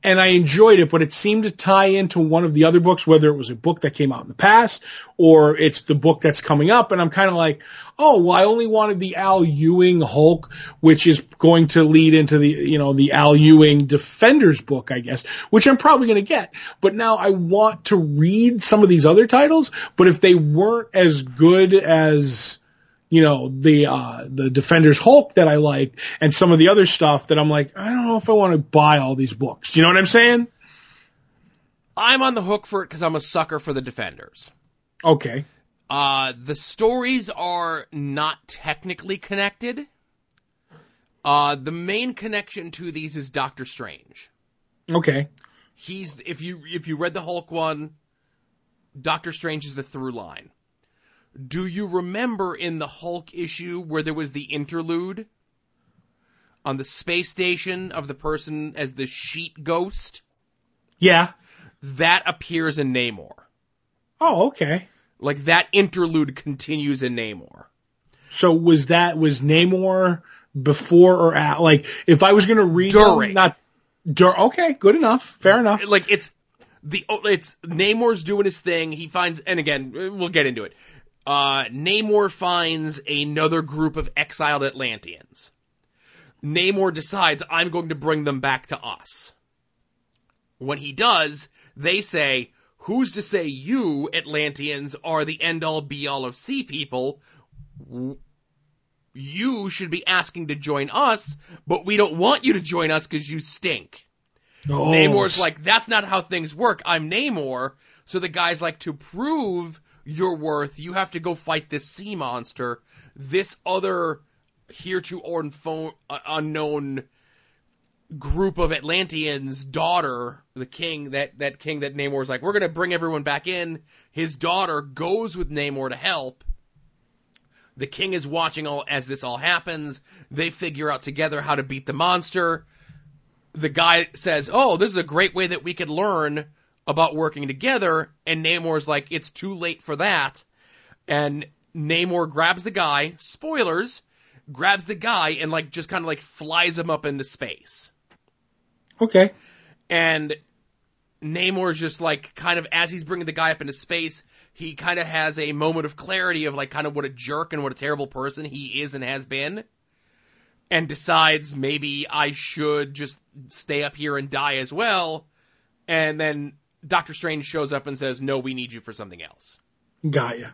and I enjoyed it, but it seemed to tie into one of the other books, whether it was a book that came out in the past or it's the book that's coming up. And I'm kind of like, oh, well, I only wanted the Al Ewing Hulk, which is going to lead into the, you know, the Al Ewing Defenders book, I guess, which I'm probably going to get. But now I want to read some of these other titles, but if they weren't as good as, you know, the, uh, the Defenders Hulk that I like and some of the other stuff that I'm like, I don't know if I want to buy all these books. Do you know what I'm saying? I'm on the hook for it because I'm a sucker for the Defenders. Okay. Uh, the stories are not technically connected. Uh, the main connection to these is Doctor Strange. Okay. He's if you if you read the Hulk one, Doctor Strange is the through line. Do you remember in the Hulk issue where there was the interlude on the space station of the person as the sheet ghost? Yeah. That appears in Namor. Oh, okay. Like that interlude continues in Namor. So was that was Namor before or at? Like, if I was going to read During. them, not dur- Okay, good enough. Fair enough. Like it's the it's Namor's doing his thing. He finds and again we'll get into it. Uh, Namor finds another group of exiled Atlanteans. Namor decides I'm going to bring them back to us. When he does, they say, "Who's to say you Atlanteans are the end all be all of sea people?" You should be asking to join us, but we don't want you to join us because you stink. Oh, Namor's like, that's not how things work. I'm Namor. So the guy's like, to prove your worth, you have to go fight this sea monster. This other heretofore unfo- uh, unknown group of Atlanteans' daughter, the king, that, that king that Namor's like, we're gonna bring everyone back in. His daughter goes with Namor to help. The king is watching all as this all happens. They figure out together how to beat the monster the guy says, "Oh, this is a great way that we could learn about working together." And Namor's like, "It's too late for that." And Namor grabs the guy, spoilers, grabs the guy and like just kind of like flies him up into space. okay. And Namor's just like kind of as he's bringing the guy up into space, he kind of has a moment of clarity of like kind of what a jerk and what a terrible person he is and has been. And decides maybe I should just stay up here and die as well. And then Doctor Strange shows up and says, "No, we need you for something else." Got ya.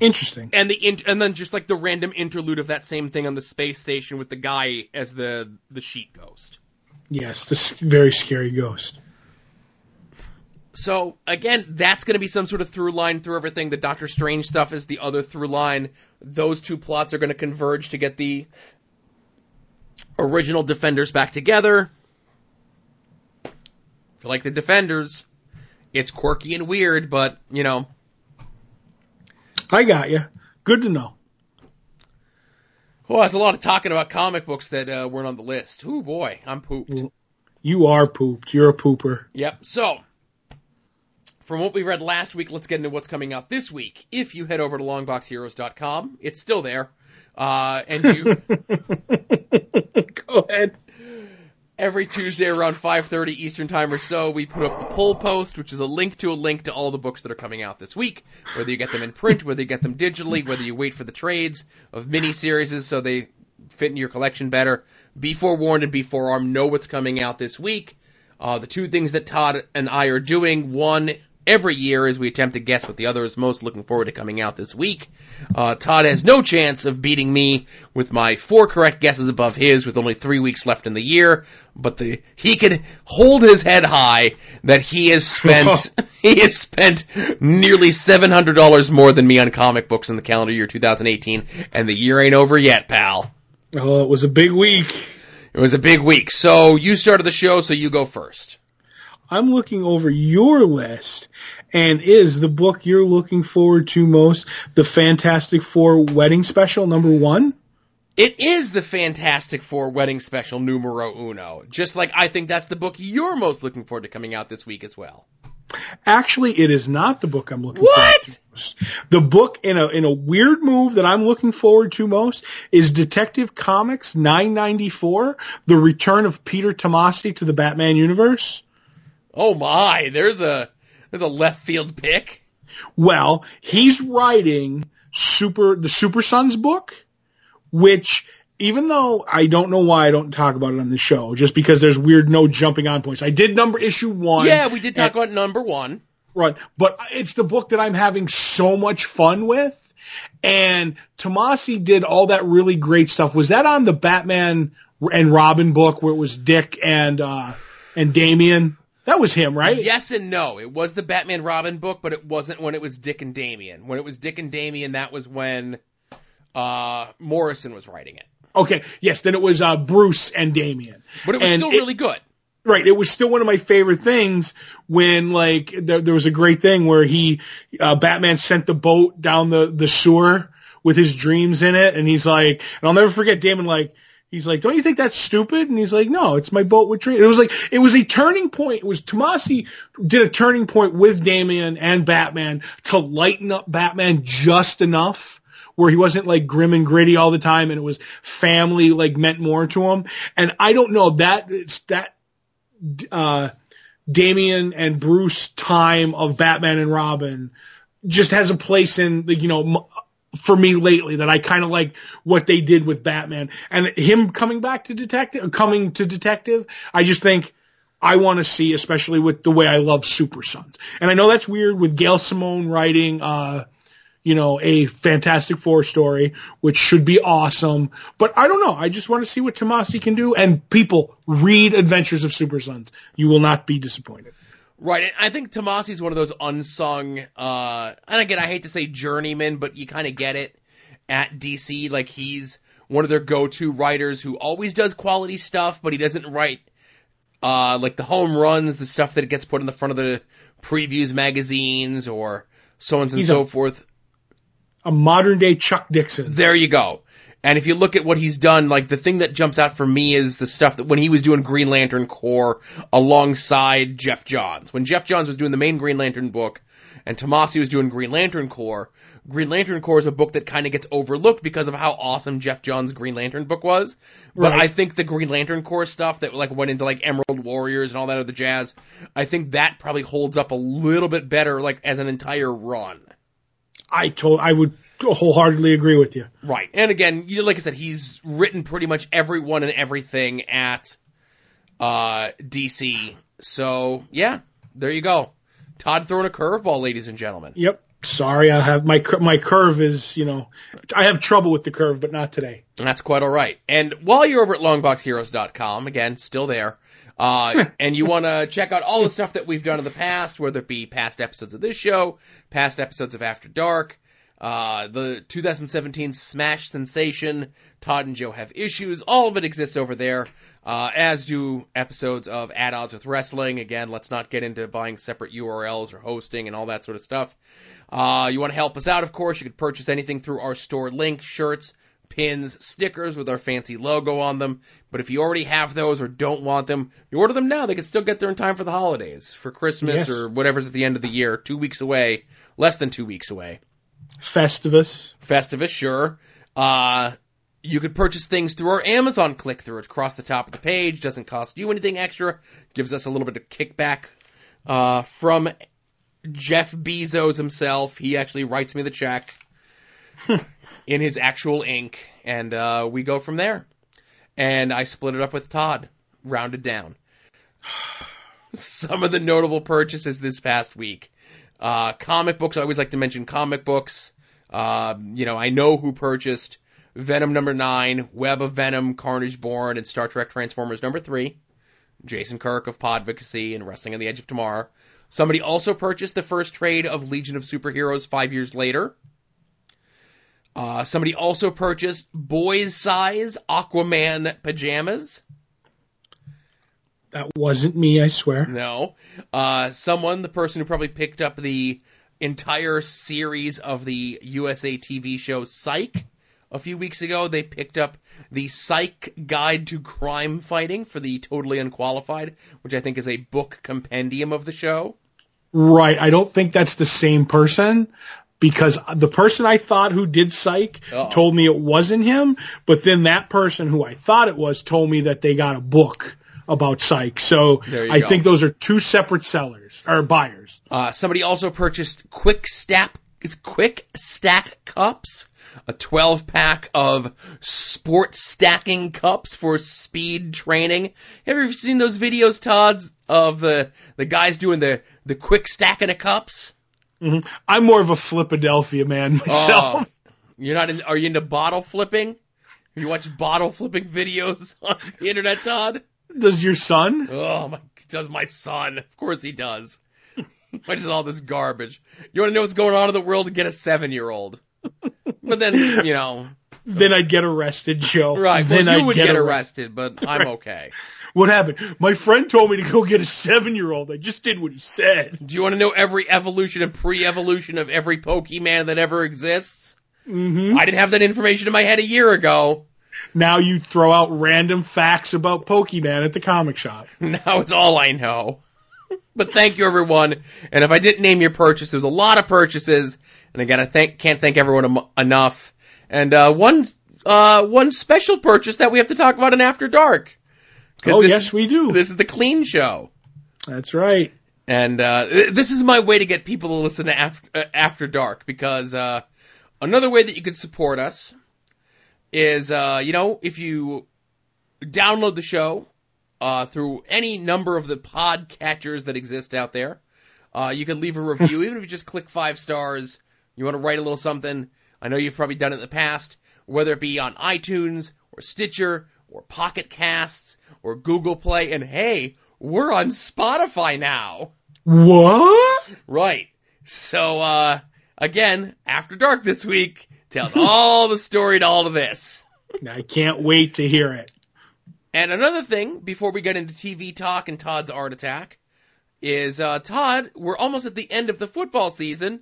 Interesting. And the in- and then just like the random interlude of that same thing on the space station with the guy as the the sheet ghost. Yes, this very scary ghost. So again, that's going to be some sort of through line through everything. The Doctor Strange stuff is the other through line. Those two plots are going to converge to get the original Defenders back together. Like the Defenders, it's quirky and weird, but you know, I got you. Good to know. well, there's a lot of talking about comic books that uh, weren't on the list. Oh boy, I'm pooped. You are pooped. You're a pooper. Yep. So, from what we read last week, let's get into what's coming out this week. If you head over to longboxheroes.com, it's still there. Uh, and you, Go ahead. Every Tuesday around 5.30 Eastern Time or so, we put up the poll post, which is a link to a link to all the books that are coming out this week. Whether you get them in print, whether you get them digitally, whether you wait for the trades of mini-series so they fit in your collection better. Be forewarned and be forearmed. Know what's coming out this week. Uh, the two things that Todd and I are doing, one every year as we attempt to guess what the other is most looking forward to coming out this week. Uh, Todd has no chance of beating me with my four correct guesses above his with only three weeks left in the year, but the, he can hold his head high that he has spent, he has spent nearly $700 more than me on comic books in the calendar year 2018, and the year ain't over yet, pal. Oh, it was a big week. It was a big week. So you started the show, so you go first. I'm looking over your list, and is the book you're looking forward to most the Fantastic Four wedding special number one? It is the Fantastic Four wedding special numero uno. Just like I think that's the book you're most looking forward to coming out this week as well. Actually, it is not the book I'm looking What? forward to most. The book in a in a weird move that I'm looking forward to most is Detective Comics 994: The Return of Peter Tomasi to the Batman universe. Oh my, there's a there's a left field pick. Well, he's writing Super the Super Sons book, which even though I don't know why I don't talk about it on the show, just because there's weird no jumping on points. I did number issue one. Yeah, we did talk about number one. Right. but it's the book that I'm having so much fun with. And Tomasi did all that really great stuff. Was that on the Batman and Robin book where it was Dick and uh and Damian? That was him, right? Yes and no. It was the Batman Robin book, but it wasn't when it was Dick and Damian. When it was Dick and Damian, that was when uh Morrison was writing it. Okay. Yes. Then it was uh Bruce and Damian. But it was And still it- really good. Right. It was still one of my favorite things when like there, there was a great thing where he, uh, Batman sent the boat down the, the sewer with his dreams in it. And he's like, and I'll never forget Damian like, he's like, don't you think that's stupid? And he's like, no, it's my boat with dreams. It was like, it was a turning point. It was Tomasi did a turning point with Damian and Batman to lighten up Batman just enough where he wasn't like grim and gritty all the time and it was family like meant more to him. And I don't know that it's that uh, Damian and Bruce time of Batman and Robin just has a place in the, you know, for me lately that I kind of like what they did with Batman and him coming back to detective, coming to detective. I just think I want to see, especially with the way I love Super Sons. And I know that's weird with Gail Simone writing, uh, you know, a Fantastic Four story, which should be awesome. But I don't know. I just want to see what Tomasi can do. And people read Adventures of Super Sons. You will not be disappointed. Right. And I think Tomasi's one of those unsung, uh, and again, I hate to say journeyman, but you kind of get it at DC. Like he's one of their go-to writers who always does quality stuff, but he doesn't write, uh, like the home runs, the stuff that gets put in the front of the previews magazines or so on and He's so a- forth. A modern day Chuck Dixon. There you go. And if you look at what he's done, like the thing that jumps out for me is the stuff that when he was doing Green Lantern Corps alongside Geoff Johns. When Geoff Johns was doing the main Green Lantern book and Tomasi was doing Green Lantern Corps, Green Lantern Corps is a book that kind of gets overlooked because of how awesome Geoff Johns' Green Lantern book was. But Right. I think the Green Lantern Corps stuff that like went into like Emerald Warriors and all that other jazz, I think that probably holds up a little bit better like as an entire run. I told, I would wholeheartedly agree with you. Right. And again, you like I said, he's written pretty much everyone and everything at uh DC. So yeah, there you go. Todd throwing a curveball, ladies and gentlemen. Yep. Sorry, I have my my curve is you know I have trouble with the curve, but not today. And that's quite all right. And while you're over at longboxheroes.com, again, still there, uh, and you want to check out all the stuff that we've done in the past, whether it be past episodes of this show, past episodes of After Dark, uh, the 2017 Smash Sensation, Todd and Joe Have Issues, all of it exists over there, uh, as do episodes of At Odds with Wrestling. Again, let's not get into buying separate URLs or hosting and all that sort of stuff. Uh, you want to help us out, of course, you could purchase anything through our store link, shirts, pins, stickers with our fancy logo on them. But if you already have those or don't want them, you order them now. They can still get there in time for the holidays, for Christmas Yes. or whatever's at the end of the year. Two weeks away, less than two weeks away. Festivus. Festivus, sure. Uh, you could purchase things through our Amazon click through. Across the top of the page. Doesn't cost you anything extra. Gives us a little bit of kickback, uh, from Jeff Bezos himself. He actually writes me the check in his actual ink and, uh, we go from there. And I split it up with Todd, rounded down. Some of the notable purchases this past week. Uh, comic books, I always like to mention comic books. Uh, you know, I know who purchased Venom number nine, Web of Venom, Carnage Born, and Star Trek Transformers number three. Jason Kirk of Podvocacy and Wrestling on the Edge of Tomorrow. Somebody also purchased the first trade of Legion of Superheroes five years later. Uh, somebody also purchased boys size Aquaman pajamas. That wasn't me, I swear. No. Uh, someone, the person who probably picked up the entire series of the USA TV show Psych a few weeks ago, they picked up the Psych Guide to Crime Fighting for the Totally Unqualified, which I think is a book compendium of the show. Right. I don't think that's the same person because the person I thought who did psych Uh-oh. told me it wasn't him, but then that person who I thought it was told me that they got a book about psych. So I go. think those are two separate sellers or buyers. Uh, somebody also purchased quick stack, quick stack cups, a 12 pack of sport stacking cups for speed training. Have you ever seen those videos, Todd, of the the guys doing the the quick stacking of cups. Mhm. I'm more of a Philadelphia man myself. Oh, you're not in, are you into bottle flipping? You watch bottle flipping videos on the internet, Todd? Does your son? Oh my, does my son? Of course he does. Watches all this garbage. You want to know what's going on in the world? To get a seven year old. But then, you know, Then I'd get arrested, Joe. right? Then Well, you I'd would get, arrested, but I'm okay. What happened? My friend told me to go get a seven-year-old. I just did what he said. Do you want to know every evolution and pre-evolution of every Pokemon that ever exists? hmm I didn't have that information in my head a year ago. Now you throw out random facts about Pokemon at the comic shop. Now it's all I know. But thank you everyone. And if I didn't name your purchase, there was a lot of purchases. And again, I thank, can't thank everyone em- enough. And, uh, one, uh, one special purchase that we have to talk about in After Dark. Oh this, yes, we do. This is the clean show. That's right. And, uh, this is my way to get people to listen to After, uh, After Dark because, uh, another way that you could support us is, uh, you know, if you download the show, uh, through any number of the podcatchers that exist out there. Uh, you can leave a review, even if you just click five stars. You want to write a little something. I know you've probably done it in the past, whether it be on iTunes or Stitcher or Pocket Casts or Google Play. And hey, we're on Spotify now. What? Right. So, uh, again, After Dark this week tells all the story to all of this. I can't wait to hear it. And another thing, before we get into TV talk and Todd's art attack, is uh, Todd, we're almost at the end of the football season.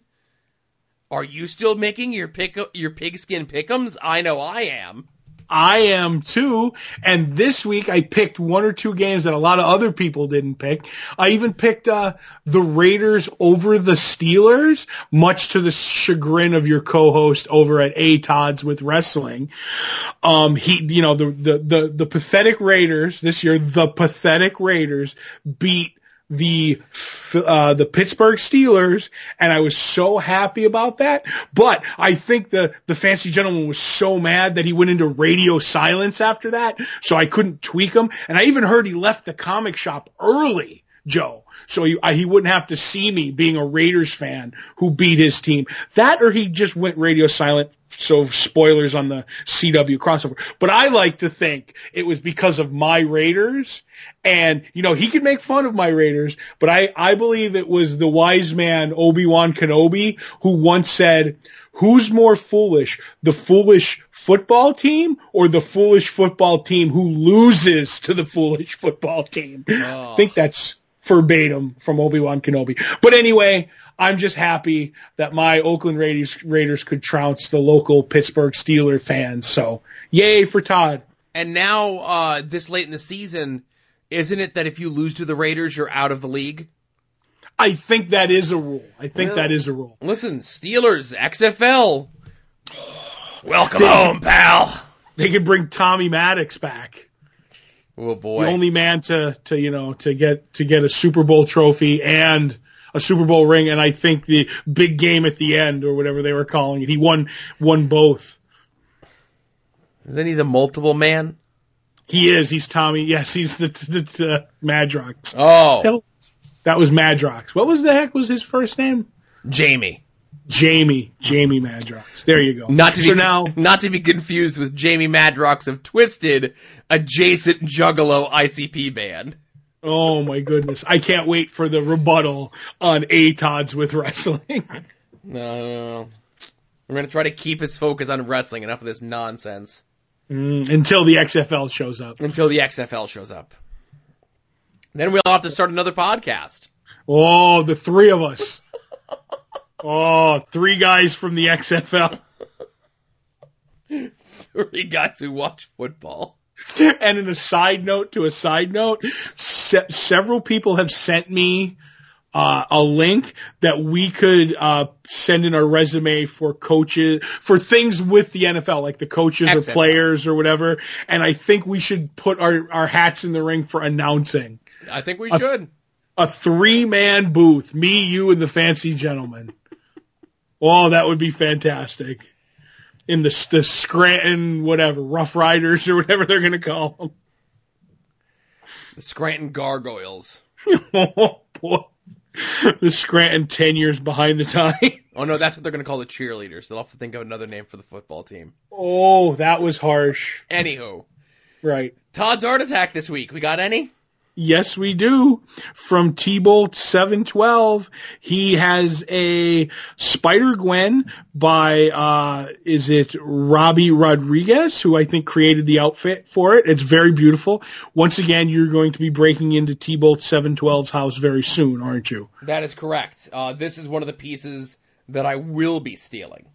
Are you still making your pick your pigskin pickums? I know I am. I am too. And this week I picked one or two games that a lot of other people didn't pick. I even picked uh, the Raiders over the Steelers, much to the chagrin of your co-host over at A Todd's with wrestling. Um, he, you know, the the the, the pathetic Raiders this year, the pathetic Raiders beat the uh, the Pittsburgh Steelers, and I was so happy about that. But I think the the fancy gentleman was so mad that he went into radio silence after that, so I couldn't tweak him. And I even heard he left the comic shop early, Joe, so he I, he wouldn't have to see me being a Raiders fan who beat his team. That or he just went radio silent. So spoilers on the CW crossover. But I like to think it was because of my Raiders and, you know, he could make fun of my Raiders, but I, I believe it was the wise man Obi-Wan Kenobi who once said, who's more foolish, the foolish football team or the foolish football team who loses to the foolish football team? Oh. I think that's verbatim from Obi-Wan Kenobi. But anyway, I'm just happy that my Oakland Raiders, Raiders could trounce the local Pittsburgh Steeler fans. So yay for Todd. And now, uh, this late in the season, isn't it that if you lose to the Raiders, you're out of the league? I think that is a rule. I think Well- that is a rule. Listen, Steelers, XFL. Welcome They- home, pal. They could bring Tommy Maddox back. Oh boy. The only man to, to, you know, to get, to get a Super Bowl trophy and a Super Bowl ring. And I think the big game at the end or whatever they were calling it, he won, won both. Isn't he the multiple man? He is. He's Tommy. Yes, he's the, the, the Madrox. Oh, That was Madrox. What was the heck was his first name? Jamie. Jamie. Jamie Madrox. There you go. Not to be so now, not to be confused with Jamie Madrox of Twiztid, adjacent Juggalo ICP band. oh my goodness, I can't wait for the rebuttal on At Odds with wrestling. No, we're gonna try to keep his focus on wrestling. Enough of this nonsense Mm, until the XFL shows up. until the XFL shows up. Then we'll have to start another podcast. Oh, the three of us. Oh, three guys from the XFL. Three guys who watch football. And in a side note to a side note, se- several people have sent me uh, a link that we could uh, send in our resume for coaches for things with the NFL, like the coaches or players or whatever. And I think we should put our, our hats in the ring for announcing I think we A- should. a three man booth, me, you, and the fancy gentleman. Oh, that would be fantastic. In the, the Scranton, whatever, Rough Riders or whatever they're going to call them. The Scranton Gargoyles. oh boy. The Scranton 10 years behind the time. Oh no, that's what they're going to call the cheerleaders. They'll have to think of another name for the football team. Oh, that was harsh. Anywho, Right. Todd's Art Attack this week. We got any? Yes, we do. From T-Bolt 712, he has a Spider Gwen by, uh, is it Robbi Rodriguez, who I think created the outfit for it. It's very beautiful. Once again, you're going to be breaking into T-Bolt 712's house very soon, aren't you? That is correct. Uh, this is one of the pieces that I will be stealing.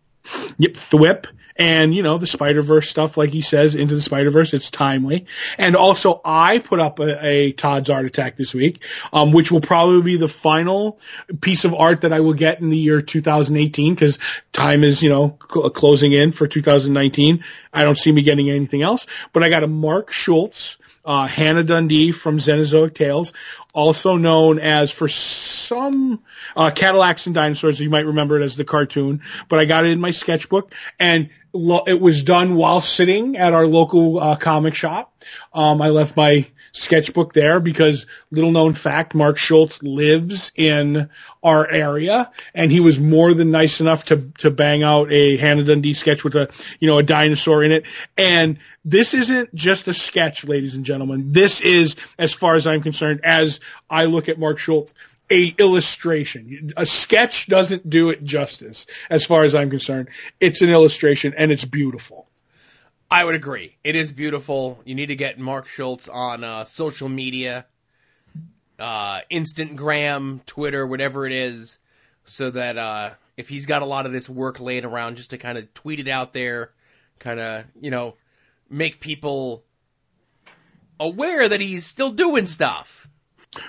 Yep, Thwip. And, you know, the Spider-Verse stuff, like he says, into the Spider-Verse, it's timely. And also, I put up a, a Todd's Art Attack this week, um, which will probably be the final piece of art that I will get in the year 2018, because time is, you know, cl- closing in for 2019. I don't see me getting anything else. But I got a Mark Schultz, uh, Hannah Dundee from Xenozoic Tales, also known as for some uh, Cadillacs and Dinosaurs. You might remember it as the cartoon, but I got it in my sketchbook, and lo- it was done while sitting at our local uh, comic shop. Um, I left my sketchbook there because little known fact, Mark Schultz lives in our area and he was more than nice enough to, to bang out a Hannah Dundee sketch with a, you know, a dinosaur in it. And this isn't just a sketch, ladies and gentlemen. This is, as far as I'm concerned, as I look at Mark Schultz, a illustration. A sketch doesn't do it justice, as far as I'm concerned. It's an illustration and it's beautiful. I would agree. It is beautiful. You need to get Mark Schultz on uh, social media, uh, Instagram, Twitter, whatever it is, so that uh, if he's got a lot of this work laying around, just to kind of tweet it out there, kind of you know make people aware that he's still doing stuff.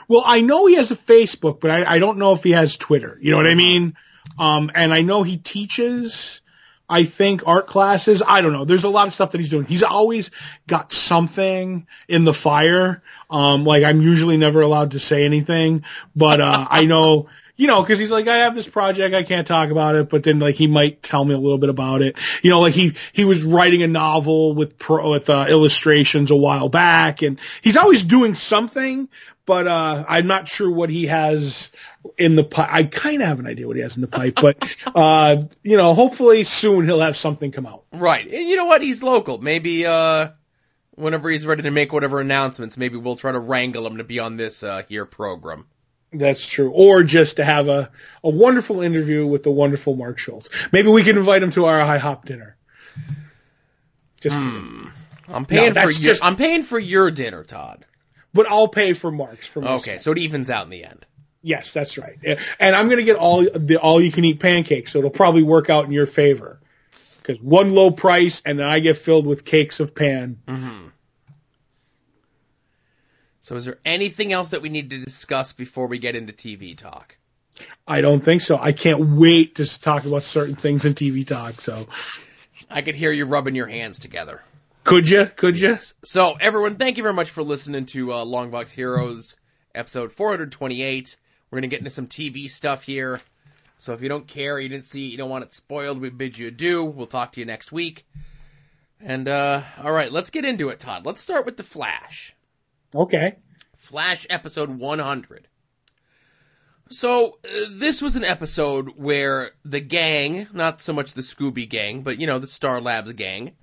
Well, I know he has a Facebook, but I, I don't know if he has Twitter. You know what I mean? Um, and I know he teaches, I think, art classes. I don't know. There's a lot of stuff that he's doing. He's always got something in the fire. Um, like I'm usually never allowed to say anything, but, uh, I know, you know, cause he's like, I have this project, I can't talk about it, but then like he might tell me a little bit about it. You know, like he, he was writing a novel with pro, with, uh, illustrations a while back and he's always doing something, but, uh, I'm not sure what he has in the pipe. I kind of have an idea what he has in the pipe, but, uh, you know, hopefully soon he'll have something come out. Right. And you know what? He's local. Maybe uh whenever he's ready to make whatever announcements, maybe we'll try to wrangle him to be on this uh here program. That's true. Or just to have a, a wonderful interview with the wonderful Mark Schultz. Maybe we can invite him to our IHOP dinner. Just, I'm paying for your just- I'm paying for your dinner, Todd. But I'll pay for Mark's for myself. Okay, so it evens out in the end. Yes, that's right. And I'm going to get all the all you can eat pancakes, so it'll probably work out in your favor. Because one low price, and then I get filled with cakes of pan. Hmm. So is there anything else that we need to discuss before we get into TV talk? I don't think so. I can't wait to talk about certain things in TV talk. So I could hear you rubbing your hands together. Could you? Could you? So everyone, thank you very much for listening to uh, Longbox Heroes episode 428. We're gonna get into some TV stuff here. So if you don't care, you didn't see, you don't want it spoiled, we bid you adieu. We'll talk to you next week. And uh, all right, let's get into it, Todd. Let's start with the Flash. Okay. Flash episode 100. So, uh, this was an episode where the gang, not so much the Scooby gang, but you know, the Star Labs gang,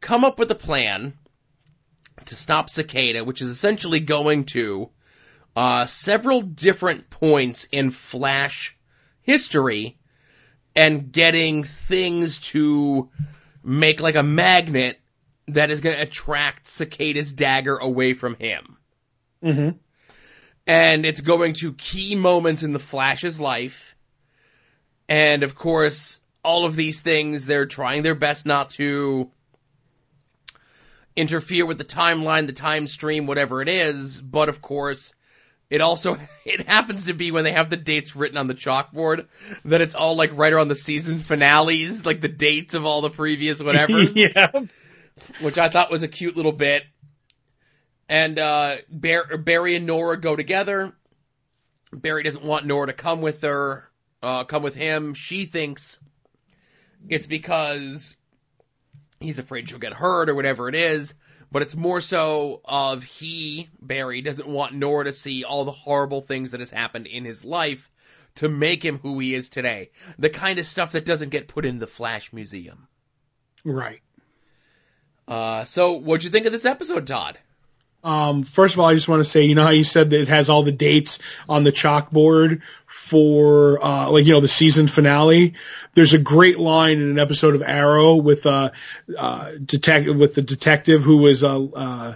come up with a plan to stop Cicada, which is essentially going to uh, several different points in Flash history and getting things to make like a magnet that is going to attract Cicada's dagger away from him. Mm-hmm. And it's going to key moments in the Flash's life. And of course, all of these things, they're trying their best not to interfere with the timeline, the time stream, whatever it is. But of course, it also, it happens to be when they have the dates written on the chalkboard that it's all like right around the season finales, like the dates of all the previous whatever yeah. which I thought was a cute little bit. And uh, Bar- Barry and Nora go together. Barry doesn't want Nora to come with her, uh, come with him. She thinks it's because he's afraid she'll get hurt or whatever it is. but it's more so of he, Barry, doesn't want Nora to see all the horrible things that has happened in his life to make him who he is today. The kind of stuff that doesn't get put in the Flash Museum. Right. Uh, so what'd you think of this episode, Todd? Um, first of all, I just want to say, you know how you said that it has all the dates on the chalkboard for, uh, like, you know, the season finale? There's a great line in an episode of Arrow with, uh, uh, detective, with the detective who was, uh, uh,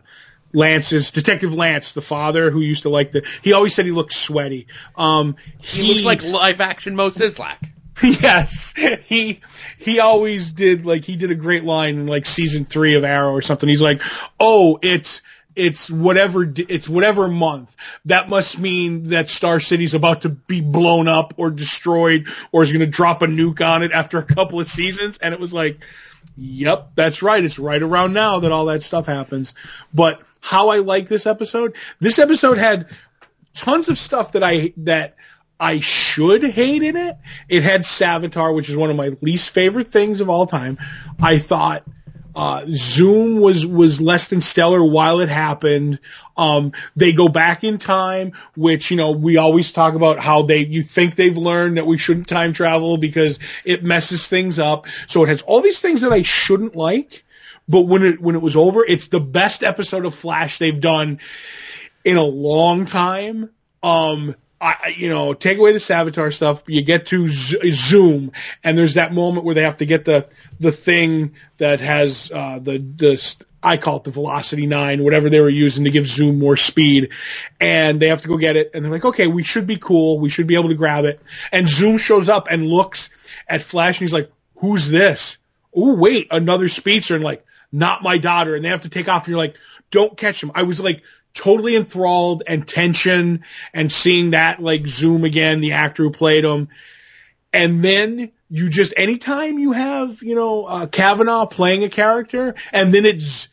Lance's, Detective Lance, the father who used to like the, he always said he looked sweaty. Um, He, looks like live action Moe Szyslak. yes, he he always did like he did a great line in like season three of Arrow or something. He's like, "Oh, it's it's whatever it's whatever month. That must mean that Star City's about to be blown up or destroyed or is going to drop a nuke on it after a couple of seasons." And it was like, "Yep, that's right. It's right around now that all that stuff happens." But how I like this episode, this episode had tons of stuff that I that I should hate in it. It had Savitar, which is one of my least favorite things of all time. I thought uh, Zoom was was less than stellar while it happened. Um, they go back in time, which you know we always talk about how they you think they've learned that we shouldn't time travel because it messes things up. So it has all these things that I shouldn't like. But when it when it was over, it's the best episode of Flash they've done in a long time. Um, I, you know, take away the Savitar stuff, you get to Z- Zoom, and there's that moment where they have to get the the thing that has uh, the the I call it the Velocity Nine, whatever they were using to give Zoom more speed, and they have to go get it, and they're like, okay, we should be cool, we should be able to grab it, and Zoom shows up and looks at Flash, and he's like, who's this? Oh wait, another speedster, and like, not my daughter, and they have to take off, and you're like, don't catch him. I was like totally enthralled and tension and seeing that like Zoom again, the actor who played him. And then you just, anytime you have, you know, uh, Cavanagh playing a character and then it's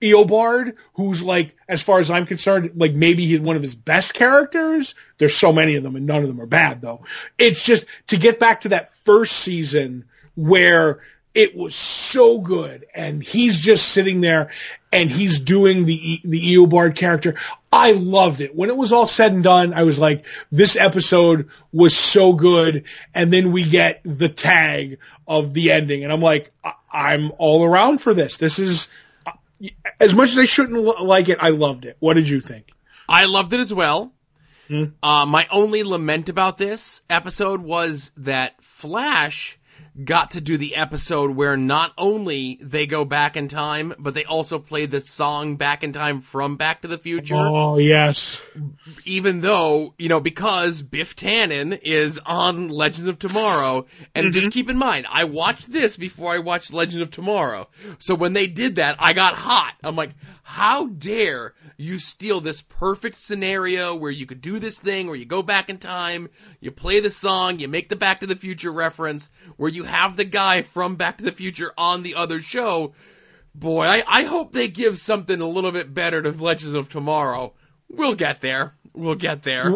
Eobard, who's like, as far as I'm concerned, like maybe he's one of his best characters. There's so many of them and none of them are bad though. It's just to get back to that first season where it was so good and he's just sitting there and he's doing the the Eobard character. I loved it. When it was all said and done, I was like, this episode was so good. And then we get the tag of the ending, and I'm like, I'm all around for this. This is as much as I shouldn't l- like it. I loved it. What did you think? I loved it as well. Hmm. Uh, my only lament about this episode was that Flash got to do the episode where not only they go back in time, but they also play the song Back in Time from Back to the Future. Oh yes, Even though, you know, because Biff Tannen is on Legends of Tomorrow, and mm-hmm. just keep in mind, I watched this before I watched Legend of Tomorrow. So when they did that, I got hot. I'm like, how dare you steal this perfect scenario where you could do this thing where you go back in time, you play the song, you make the Back to the Future reference, where you have the guy from Back to the Future on the other show. Boy, I, I hope they give something a little bit better to Legends of Tomorrow. We'll get there. We'll get there.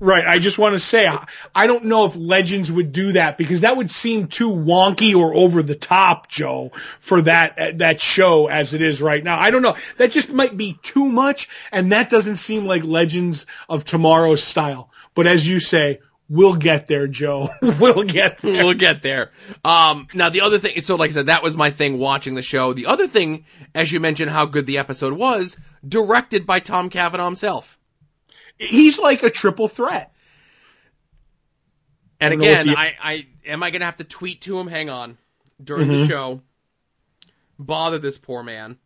Right. I just want to say I, don't know if Legends would do that because that would seem too wonky or over the top, Joe, for that that show as it is right now. I don't know. That just might be too much, and that doesn't seem like Legends of Tomorrow's style. But as you say, we'll get there, Joe. we'll get there. we'll get there. Um, now the other thing, so like I said, that was my thing watching the show. The other thing, as you mentioned, how good the episode was, directed by Tom Cavanagh himself. He's like a triple threat. And I don't know what again, I, I am I gonna have to tweet to him? Hang on, during the mm-hmm. show, bother this poor man.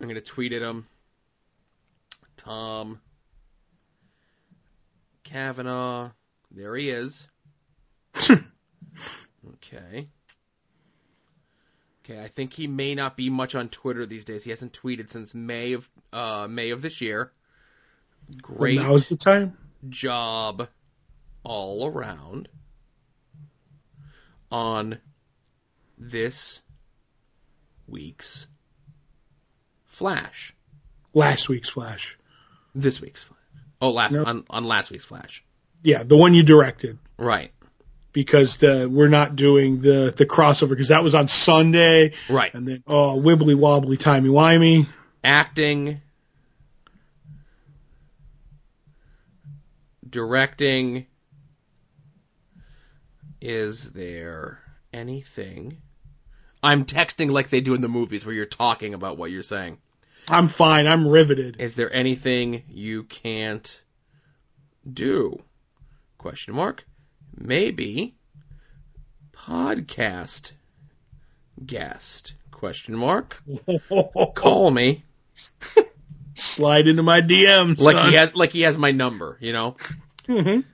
I'm gonna tweet at him. Tom Cavanagh, there he is. okay. Okay, I think he may not be much on Twitter these days. He hasn't tweeted since May of uh, May of this year. Great Now's the time. job all around on this week's Flash. Last week's Flash. This week's Flash. Oh, last No. on on last week's Flash. Yeah, the one you directed. Right. Because the we're not doing the the crossover because that was on Sunday Right. and then oh wibbly wobbly timey wimey. Acting. Directing. Is there anything? I'm texting like they do in the movies where you're talking about what you're saying. I'm fine. I'm riveted. Is there anything you can't do? Question mark. Maybe podcast guest. Question mark. Call me. Slide into my DMs. Like son. he has like he has my number, you know? Mhm.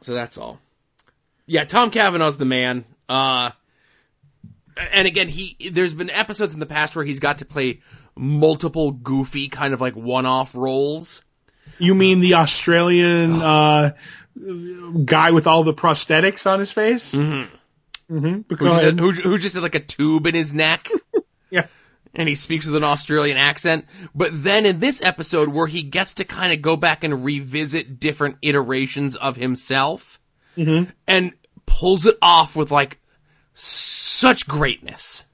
So that's all. Yeah, Tom Cavanagh's the man. Uh and again, he there's been episodes in the past where he's got to play multiple goofy kind of like one-off roles. You mean the Australian uh, guy with all the prosthetics on his face? Mm-hmm. Mm-hmm. Who, just, who, who just had like a tube in his neck. Yeah. And he speaks with an Australian accent. But then in this episode where he gets to kind of go back and revisit different iterations of himself Mm-hmm. and pulls it off with like such greatness.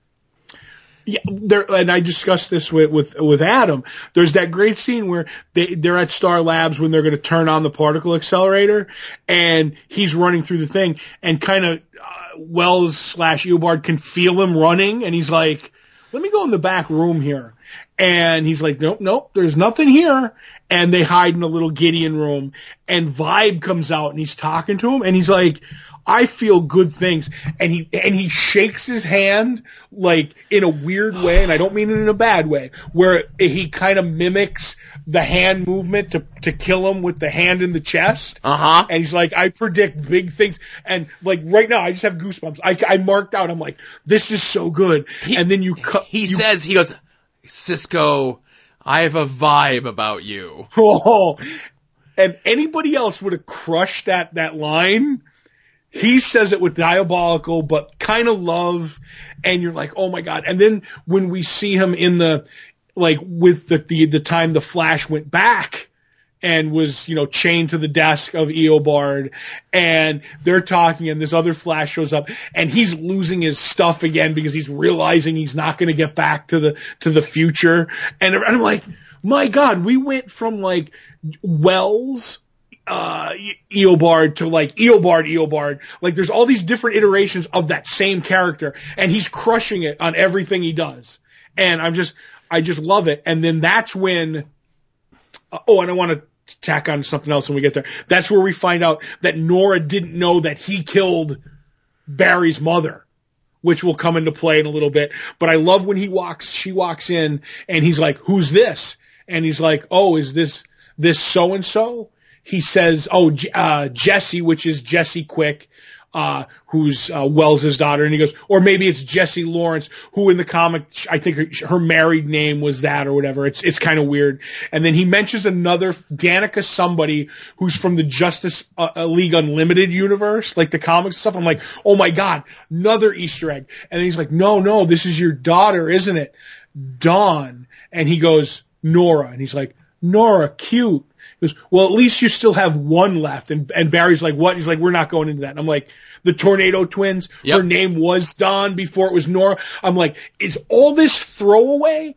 Yeah, there, and I discussed this with, with, with Adam. There's that great scene where they, they're at Star Labs when they're going to turn on the particle accelerator and he's running through the thing and kind of, uh, Wells slash Eobard can feel him running and he's like, let me go in the back room here. And he's like, nope, nope, there's nothing here. And they hide in a little Gideon room and Vibe comes out and he's talking to him and he's like, I feel good things. And he, and he shakes his hand like in a weird way. And I don't mean it in a bad way where he kind of mimics the hand movement to, to kill him with the hand in the chest. Uh huh. And he's like, I predict big things. And like right now, I just have goosebumps. I, I marked out. I'm like, this is so good. and then you cut. He you, says, he goes, Cisco, I have a vibe about you. Oh, and anybody else would have crushed that that line. He says it with diabolical, but kind of love, and you're like, oh my god. And then when we see him in the like with the the, the time the Flash went back and was you know chained to the desk of Eobard, and they're talking, and this other Flash shows up, and he's losing his stuff again because he's realizing he's not going to get back to the to the future, and I'm like, my God, we went from like Wells uh, Eobard to like Eobard, Eobard. Like there's all these different iterations of that same character and he's crushing it on everything he does. And I'm just, I just love it. And then that's when, uh, oh, and I want to tack on something else when we get there. That's where we find out that Nora didn't know that he killed Barry's mother. Which will come into play in a little bit. But I love when he walks, she walks in and he's like, who's this? And he's like, oh, is this, this so and so? He says, "Oh, uh, Jesse, which is Jesse Quick, uh, who's uh, Wells's daughter," and he goes, "Or maybe it's Jesse Lawrence, who in the comic, I think her, her married name was that or whatever. It's it's kind of weird." And then he mentions another Danica somebody who's from the Justice uh, League Unlimited universe, like the comics stuff. I'm like, "Oh my god, another Easter egg!" And then he's like, "No, no, this is your daughter, isn't it, Dawn?" And he goes, "Nora," and he's like, "Nora, cute." Goes, well, at least you still have one left. And, and Barry's like, what? He's like, we're not going into that. And I'm like, the Tornado Twins, Yep. her name was Dawn before it was Nora. I'm like, is all this throwaway?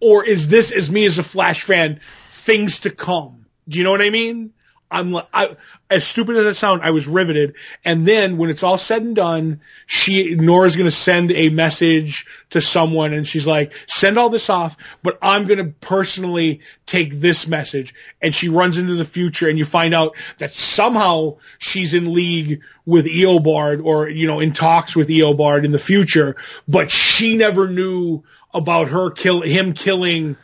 Or is this, as me as a Flash fan, things to come? Do you know what I mean? I'm like, I, as stupid as it sounds, I was riveted. And then when it's all said and done, she, Nora's gonna send a message to someone and she's like, send all this off, but I'm gonna personally take this message. And she runs into the future and you find out that somehow she's in league with Eobard or, you know, in talks with Eobard in the future, but she never knew about her kill, him killing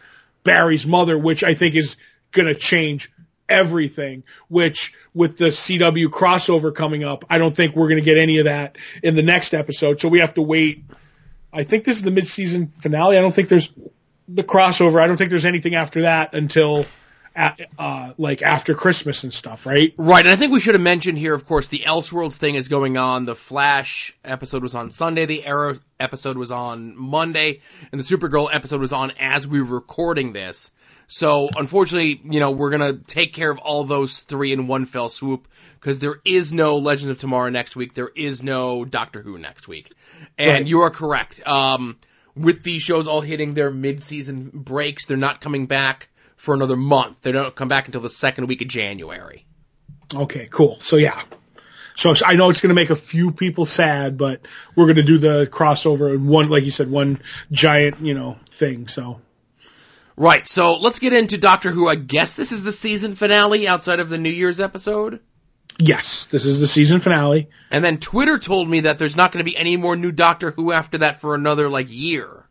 Barry's mother, which I think is gonna change everything, which with the CW crossover coming up, I don't think we're going to get any of that in the next episode. So we have to wait. I think this is the mid-season finale. I don't think there's the crossover. I don't think there's anything after that until at, uh, like after Christmas and stuff, right? Right, and I think we should have mentioned here, of course, the Elseworlds thing is going on. The Flash episode was on Sunday, the Arrow episode was on Monday, and the Supergirl episode was on as we were recording this. So unfortunately, you know, we're gonna take care of all those three in one fell swoop because there is no Legend of Tomorrow next week. There is no Doctor Who next week. And Right. you are correct. Um, with these shows all hitting their mid-season breaks, they're not coming back for another month. They don't come back until the second week of January. Okay, cool. So yeah. So I know it's going to make a few people sad, but we're going to do the crossover in one, like you said, one giant, you know, thing. So Right. So let's get into Doctor Who. I guess this is the season finale outside of the New Year's episode. yes, this is the season finale. And then Twitter told me that there's not going to be any more new Doctor Who after that for another like year.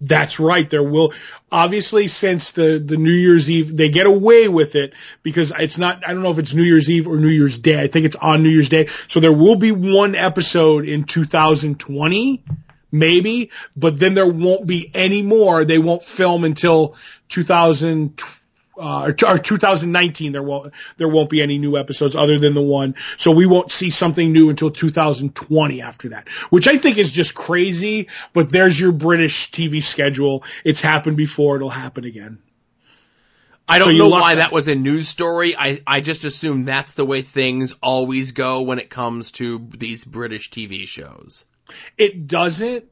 That's right. There will obviously since the the New Year's Eve they get away with it because it's not. I don't know if it's New Year's Eve or New Year's Day. I think it's on New Year's Day. So there will be one episode in 2020, maybe, but then there won't be any more. They won't film until 2000. Uh, or, or 2019, there won't there won't be any new episodes other than the one. So we won't see something new until 2020 after that, which I think is just crazy. But there's your British TV schedule. It's happened before. It'll happen again. I don't you know why that was a news story. I, I just assume that's the way things always go when it comes to these British TV shows. It doesn't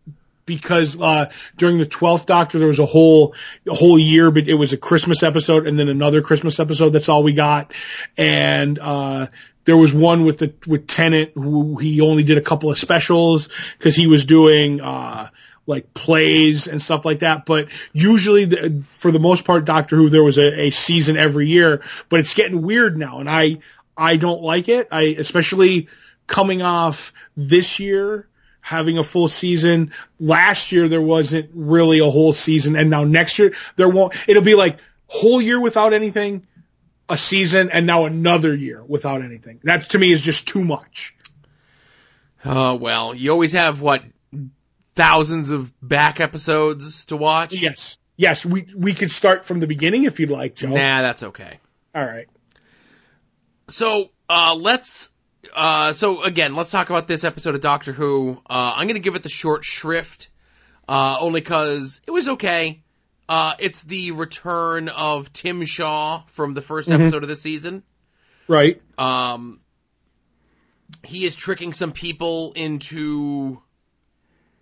because uh, during the twelfth Doctor there was a whole a whole year, but it was a Christmas episode and then another Christmas episode. That's all we got, and uh, there was one with the with Tennant who he only did a couple of specials because he was doing. Uh, like plays and stuff like that, but usually, the, for the most part, Doctor Who there was a, a season every year. But it's getting weird now, and I I don't like it. I especially coming off this year having a full season. Last year there wasn't really a whole season, and now next year there won't. It'll be like whole year without anything, a season, and now another year without anything. That to me is just too much. Oh, well, you always have what, thousands of back episodes to watch? Yes, yes, we we could start from the beginning if you'd like, Joe. Nah, that's okay. All right. So, uh, let's, uh, so again, let's talk about this episode of Doctor Who. Uh, I'm gonna give it the short shrift, uh, only cause it was okay. Uh, it's the return of Tim Shaw from the 1st episode of the season. Right. Um, he is tricking some people into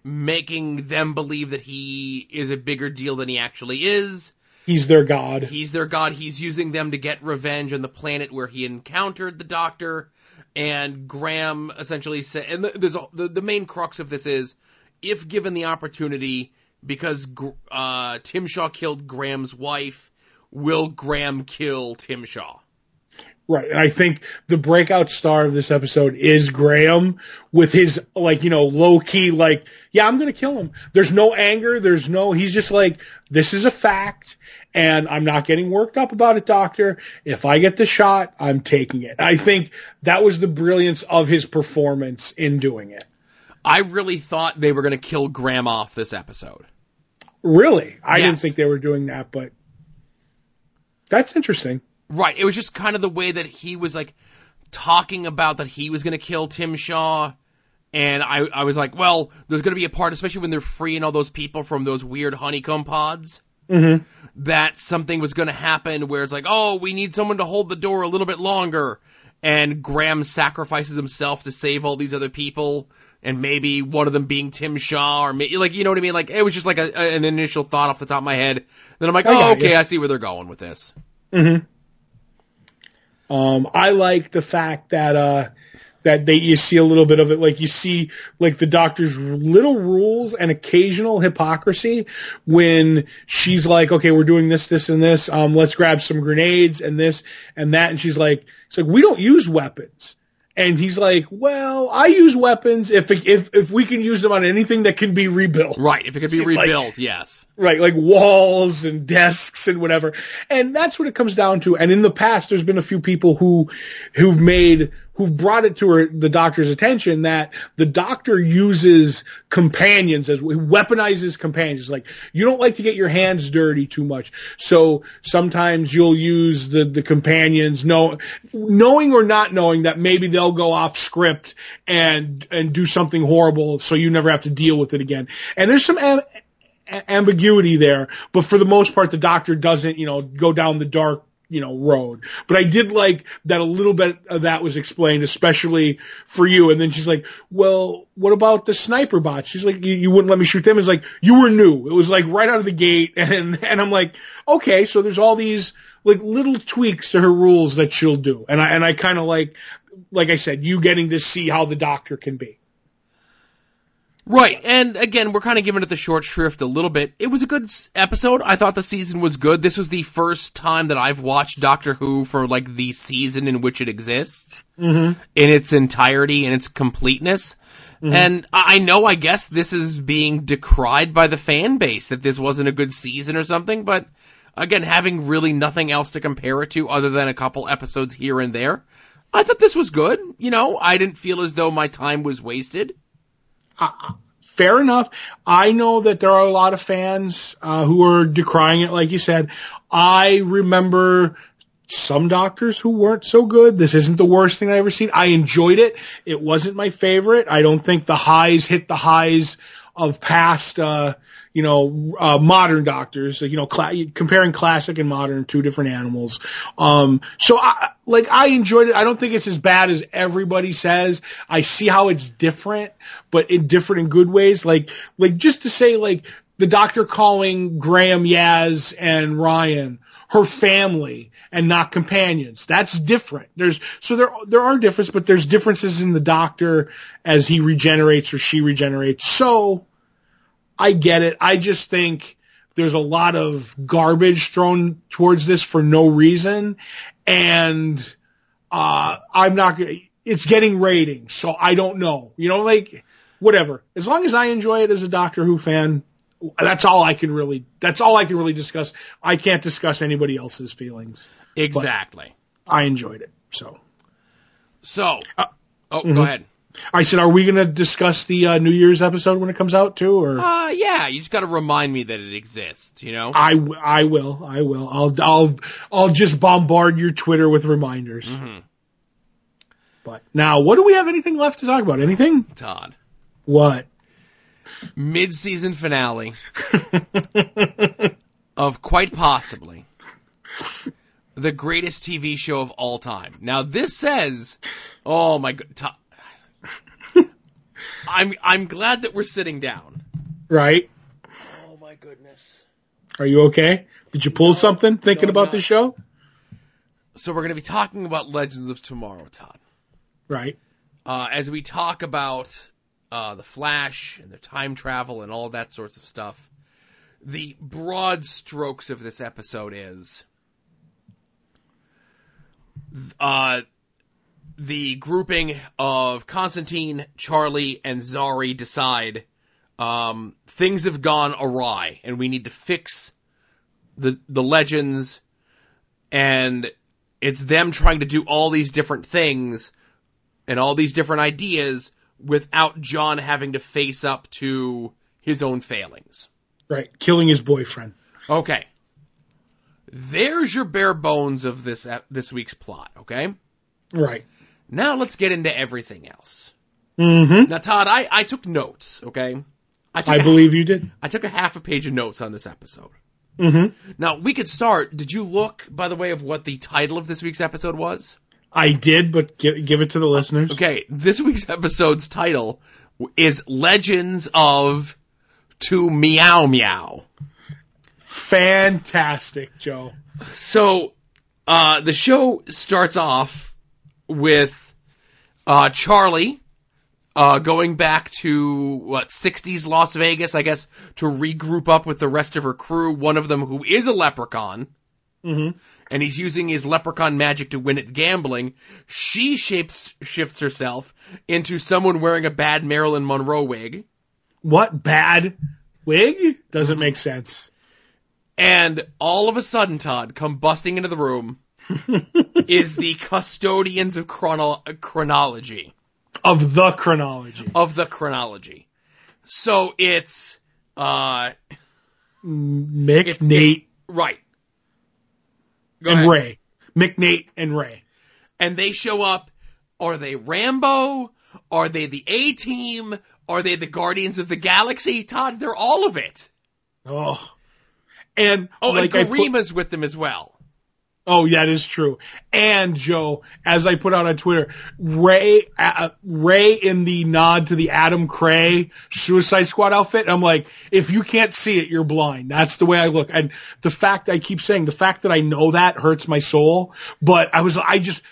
making them believe that he is a bigger deal than he actually is. He's their god. He's their god. He's using them to get revenge on the planet where he encountered the Doctor. And Graham essentially said, and there's a, the the main crux of this is, if given the opportunity, because uh, Tim Shaw killed Graham's wife, will Graham kill Tim Shaw? Right. And I think the breakout star of this episode is Graham with his like, you know, low key, like, yeah, I'm going to kill him. There's no anger. There's no, he's just like, this is a fact and I'm not getting worked up about it, doctor. If I get the shot, I'm taking it. I think that was the brilliance of his performance in doing it. I really thought they were going to kill Graham off this episode. Really. I didn't think they were doing that, but that's interesting. Right. It was just kind of the way that he was like talking about that he was going to kill Tim Shaw. And I, I was like, well, there's going to be a part, especially when they're freeing all those people from those weird honeycomb pods, Mm-hmm. that something was going to happen where it's like, oh, we need someone to hold the door a little bit longer. And Graham sacrifices himself to save all these other people. And maybe one of them being Tim Shaw or maybe, like, you know what I mean? Like, it was just like a, an initial thought off the top of my head. Then I'm like, oh, okay. I see where they're going with this. Mm-hmm. Um, I like the fact that uh, that they you see a little bit of it, like you see like the doctor's little rules and occasional hypocrisy when she's like, okay, we're doing this, this, and this. Um, let's grab some grenades and this and that, and she's like, it's like we don't use weapons. And he's like, well, I use weapons if if if we can use them on anything that can be rebuilt. Right. If it could be She's like- rebuilt, yes. Right, like walls and desks and whatever. And that's what it comes down to. And in the past, there's been a few people who, who've made, who've brought it to her, the doctor's attention that the doctor uses companions as, weaponizes companions. Like, you don't like to get your hands dirty too much. So sometimes you'll use the, the companions, know, knowing or not knowing that maybe they'll go off script and, and do something horrible so you never have to deal with it again. And there's some am- ambiguity there, but for the most part, the doctor doesn't, you know, go down the dark, you know, road. But I did like that a little bit of that was explained, especially for you. And then she's like, well, what about the sniper bots? She's like, you, you wouldn't let me shoot them. It's like, you were new. It was like right out of the gate. And, and I'm like, okay, so there's all these like little tweaks to her rules that she'll do. And I, and I kind of like, like I said, you getting to see how the doctor can be. Right, and again, we're kind of giving it the short shrift a little bit. It was a good episode. I thought the season was good. This was the first time that I've watched Doctor Who for like the season in which it exists Mm-hmm. in its entirety and its completeness. And I I know, I guess this is being decried by the fan base that this wasn't a good season or something, but again, having really nothing else to compare it to other than a couple episodes here and there, I thought this was good. You know, I didn't feel as though my time was wasted. Fair enough. I know that there are a lot of fans uh, who are decrying it, like you said. I remember some doctors who weren't so good. This isn't the worst thing I ever seen. I enjoyed it. It wasn't my favorite. I don't think the highs hit the highs of past, uh, you know, uh, modern doctors, you know, cla- comparing classic and modern, two different animals. Um, so I, like, I enjoyed it. I don't think it's as bad as everybody says. I see how it's different, but in different in good ways. Like, like just to say, like, the doctor calling Graham, Yaz, and Ryan her family and not companions. That's different. There's so there there are differences, but there's differences in the doctor as he regenerates or she regenerates. So I get it. I just think there's a lot of garbage thrown towards this for no reason, and uh I'm not. It's getting ratings, so I don't know. You know, like whatever. As long as I enjoy it as a Doctor Who fan, that's all I can really. That's all I can really discuss. I can't discuss anybody else's feelings. Exactly. I enjoyed it. So So, Uh, oh, mhm. go ahead. I said, are we going to discuss the uh, New Year's episode when it comes out too, or? Uh, yeah, you just got to remind me that it exists. You know. I, w- I will. I will. I'll I'll I'll just bombard your Twitter with reminders. Mhm. But now, what do we have anything left to talk about? Anything? Todd. What? Mid-season finale of quite possibly the greatest TV show of all time. Now this says, oh my god, Todd. I'm I'm glad that we're sitting down. right? Oh my goodness. Are you okay? Did you pull something thinking no, about no. the show? So we're going to be talking about Legends of Tomorrow, Todd. Right. uh, as we talk about uh, the Flash and the time travel and all that sorts of stuff, the broad strokes of this episode is uh, the grouping of Constantine, Charlie, and Zari decide um, things have gone awry and we need to fix the the legends. And it's them trying to do all these different things and all these different ideas without John having to face up to his own failings. Right. Killing his boyfriend. Okay. There's your bare bones of this this week's plot, okay? Right. Now let's get into everything else. Mm-hmm. Now Todd, I, I took notes, okay? I I believe you did. I took a half a page of notes on this episode. Mm-hmm. Now we could start. Did you look, by the way, of what the title of this week's episode was? I did, but give, give it to the listeners. Okay, this week's episode's title is Legends of To Meow Meow. Fantastic, Joe. So, uh, the show starts off with, uh, Charlie, uh, going back to, what, 60s Las Vegas, I guess, to regroup up with the rest of her crew, one of them who is a leprechaun. Mm-hmm. and he's using his leprechaun magic to win at gambling. She shapes shifts herself into someone wearing a bad Marilyn Monroe wig, What bad wig? Doesn't make sense. and all of a sudden, Todd, come busting into the room is the custodians of chrono- chronology Of the chronology. of the chronology. So it's uh Mick, It's- Nate, right. Go and ahead. Ray. McNate and Ray. and they show up. Are they Rambo? Are they the A team? Are they the Guardians of the Galaxy? Todd, they're all of it. Oh. And Oh, like and put- Garima's with them as well. Oh, yeah, that is true. And Joe, as I put out on Twitter, Ray, uh, Ray in the nod to the Adam Cray Suicide Squad outfit. I'm like, if you can't see it, you're blind. That's the way I look. And the fact I keep saying, the fact that I know that hurts my soul. But I was, I just,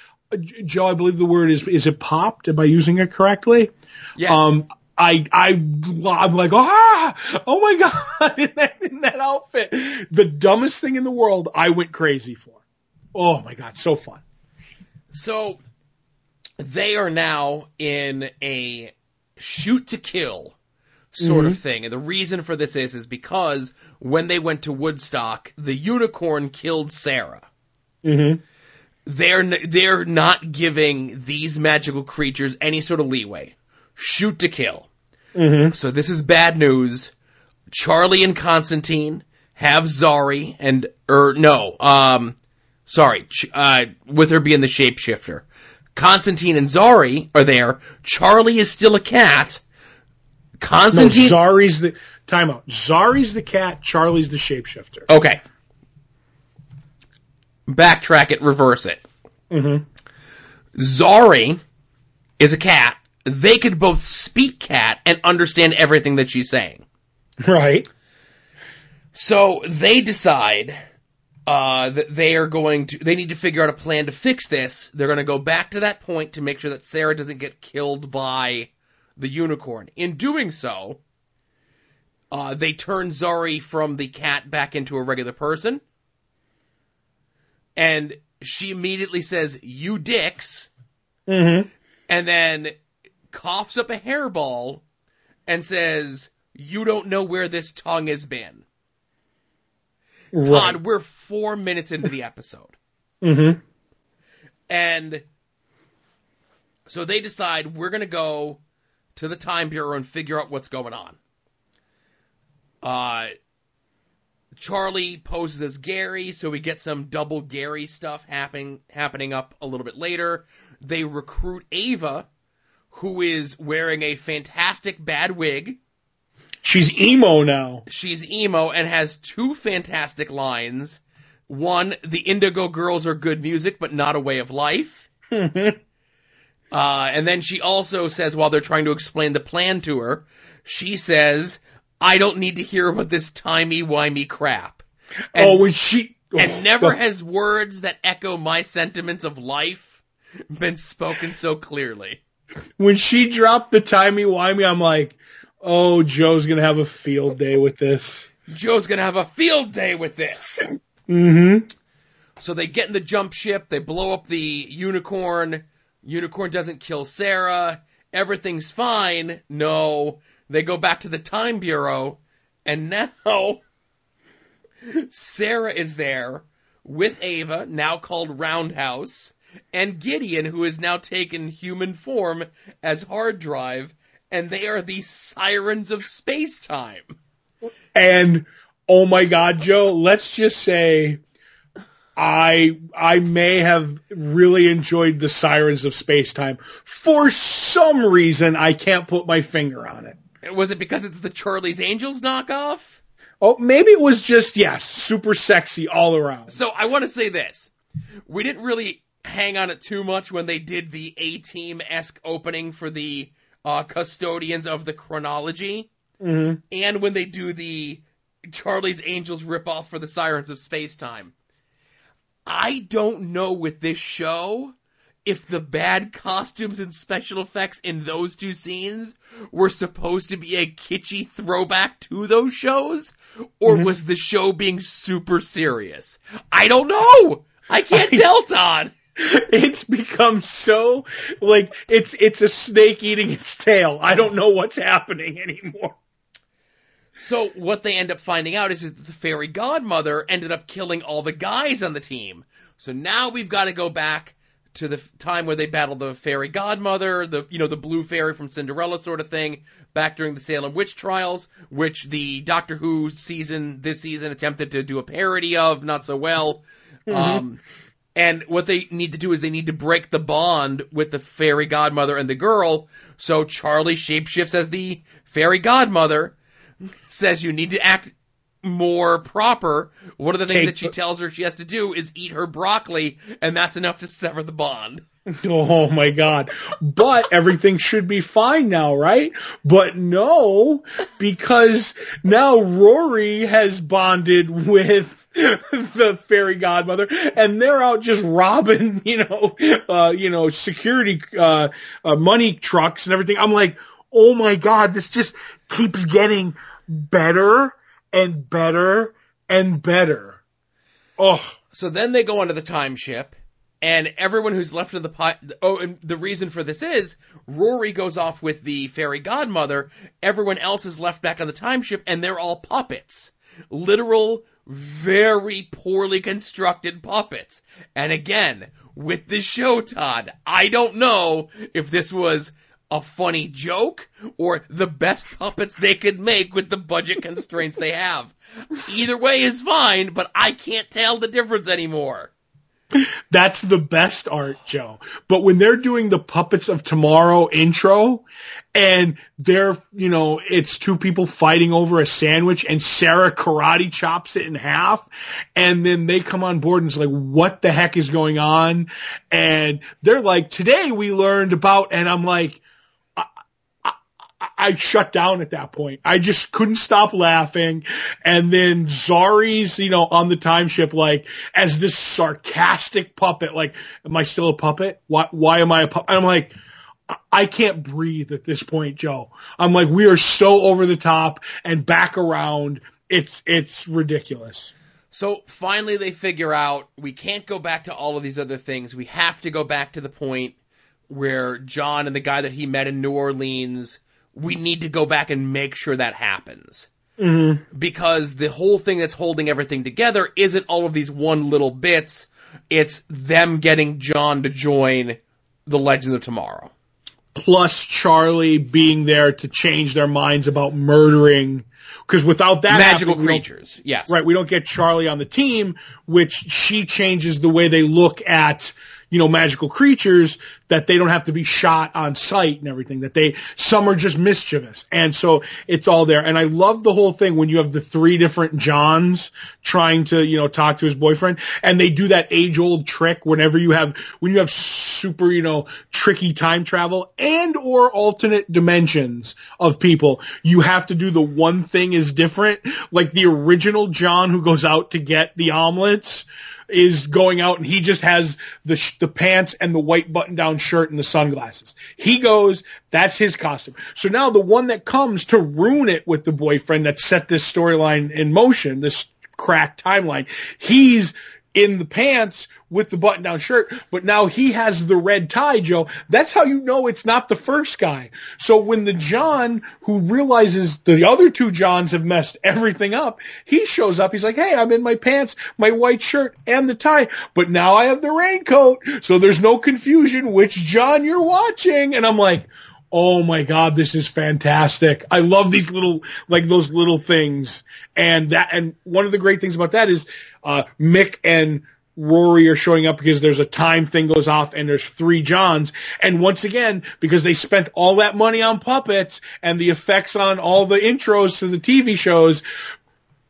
Joe, I believe the word is, is it popped? Am I using it correctly? Yes. Um, I, I, I'm like, ah, oh my God, in that, in that outfit. The dumbest thing in the world I went crazy for. Oh my God, so fun. So they are now in a shoot to kill sort of thing. And the reason for this is is because when they went to Woodstock, the unicorn killed Sarah. Mm-hmm. They're n- they're not giving these magical creatures any sort of leeway. Shoot to kill. Mm-hmm. So this is bad news. Charlie and Constantine have Zari and or no, um sorry, uh with her being the shapeshifter. Constantine and Zari are there. Charlie is still a cat. No, Constantine Zari's the timeout. Zari's the cat. Charlie's the shapeshifter. Okay. Backtrack it, reverse it. Mm-hmm. Zari is a cat. They could both speak cat and understand everything that she's saying. Right. So they decide uh, that they are going to. They need to figure out a plan to fix this. They're going to go back to that point to make sure that Sarah doesn't get killed by the unicorn. In doing so, uh, they turn Zari from the cat back into a regular person, and she immediately says, "You dicks," Mm-hmm. and then coughs up a hairball and says, "You don't know where this tongue has been." Todd, Right. we're four minutes into the episode. Mm-hmm. And so they decide we're going to go to the Time Bureau and figure out what's going on. Uh, Charlie poses as Gary, so we get some double Gary stuff happening happening up a little bit later. They recruit Ava, who is wearing a fantastic bad wig. She's emo now. She's emo and has two fantastic lines. One, the Indigo Girls are good music, but not a way of life. Uh, and then she also says, while they're trying to explain the plan to her, she says, I don't need to hear about this timey-wimey crap. And, oh, when she and oh, never oh, has words that echo my sentiments of life been spoken so clearly. when she dropped the timey wimey, I'm like, oh, Joe's gonna have a field day with this. Joe's gonna have a field day with this. Mm-hmm. So they get in the jump ship, they blow up the unicorn. Unicorn doesn't kill Sarah. Everything's fine. No. They go back to the time bureau and now Sarah is there with Ava, now called Roundhouse, and Gideon, who has now taken human form as hard drive, and they are the sirens of space time. And oh my God, Joe, let's just say I I may have really enjoyed the Sirens of Space Time. For some reason, I can't put my finger on it. Was it because it's the Charlie's Angels knockoff? Oh, maybe it was just yes, super sexy all around. So I want to say this. We didn't really hang on it too much when they did the A Team esque opening for the uh, custodians of the chronology, Mm-hmm. and when they do the Charlie's Angels ripoff for the Sirens of Space Time. I don't know with this show if the bad costumes and special effects in those two scenes were supposed to be a kitschy throwback to those shows, or Mhm. was the show being super serious? I don't know. I can't I- tell, Todd. It's become so like it's it's a snake eating its tail. I don't know what's happening anymore. So what they end up finding out is, is that the fairy godmother ended up killing all the guys on the team. So now we've got to go back to the time where they battled the fairy godmother, the you know the blue fairy from Cinderella sort of thing, back during the Salem witch trials, which the Doctor Who season this season attempted to do a parody of, not so well. Um, and what they need to do is they need to break the bond with the fairy godmother and the girl. So Charlie shapeshifts as the fairy godmother, says you need to act more proper, one of the things Take that she tells her she has to do is eat her broccoli, and that's enough to sever the bond. Oh my god. But everything should be fine now, right? But no, because now Rory has bonded with the fairy godmother and they're out just robbing, you know, uh, you know, security, uh, uh, money trucks and everything. I'm like, oh my god, this just keeps getting better and better and better. Oh, So then they go onto the time ship, and everyone who's left of the pi- oh, and the reason for this is Rory goes off with the fairy godmother. Everyone else is left back on the time ship, and they're all puppets, literal, very poorly constructed puppets. And again, with the show, Todd, I don't know if this was a funny joke or the best puppets they could make with the budget constraints they have. Either way is fine, but I can't tell the difference anymore. That's the best art, Joe. But when they're doing the Puppets of Tomorrow intro and they're, you know, it's two people fighting over a sandwich and Sarah karate chops it in half and then they come on board and it's like, what the heck is going on? And they're like, today we learned about, and I'm like, I shut down at that point. I just couldn't stop laughing. And then Zari's, you know, on the time ship, like, as this sarcastic puppet, like, am I still a puppet? Why, why am I a puppet? I'm like, I- can't breathe at this point, Joe. I'm like, we are so over the top and back around. It's, it's ridiculous. So finally they figure out we can't go back to all of these other things. We have to go back to the point where John and the guy that he met in New Orleans, we need to go back and make sure that happens. Mm-hmm. Because the whole thing that's holding everything together isn't all of these one little bits. It's them getting John to join the Legends of Tomorrow. Plus Charlie being there to change their minds about murdering. Cause without that Magical creatures. Yes. Right, we don't get Charlie on the team, which she changes the way they look at, you know, magical creatures that they don't have to be shot on sight and everything, that they, some are just mischievous. And so it's all there. And I love the whole thing when you have the three different Johns trying to, you know, talk to his boyfriend and they do that age old trick whenever you have, when you have super, you know, tricky time travel and or alternate dimensions of people, you have to do the one thing is different. Like the original John who goes out to get the omelets is going out and he just has the sh- the pants and the white button down shirt and the sunglasses. He goes, that's his costume. So now the one that comes to ruin it with the boyfriend that set this storyline in motion, this cracked timeline, he's in the pants with the button down shirt, but now he has the red tie, Joe. That's how you know it's not the first guy. So when the John who realizes the other two Johns have messed everything up, he shows up. He's like, Hey, I'm in my pants, my white shirt and the tie, but now I have the raincoat. So there's no confusion which John you're watching. And I'm like, Oh my God, this is fantastic. I love these little, like those little things. And that, and one of the great things about that is, uh, Mick and Rory are showing up because there's a time thing goes off and there's three Johns. And once again, because they spent all that money on puppets and the effects on all the intros to the TV shows,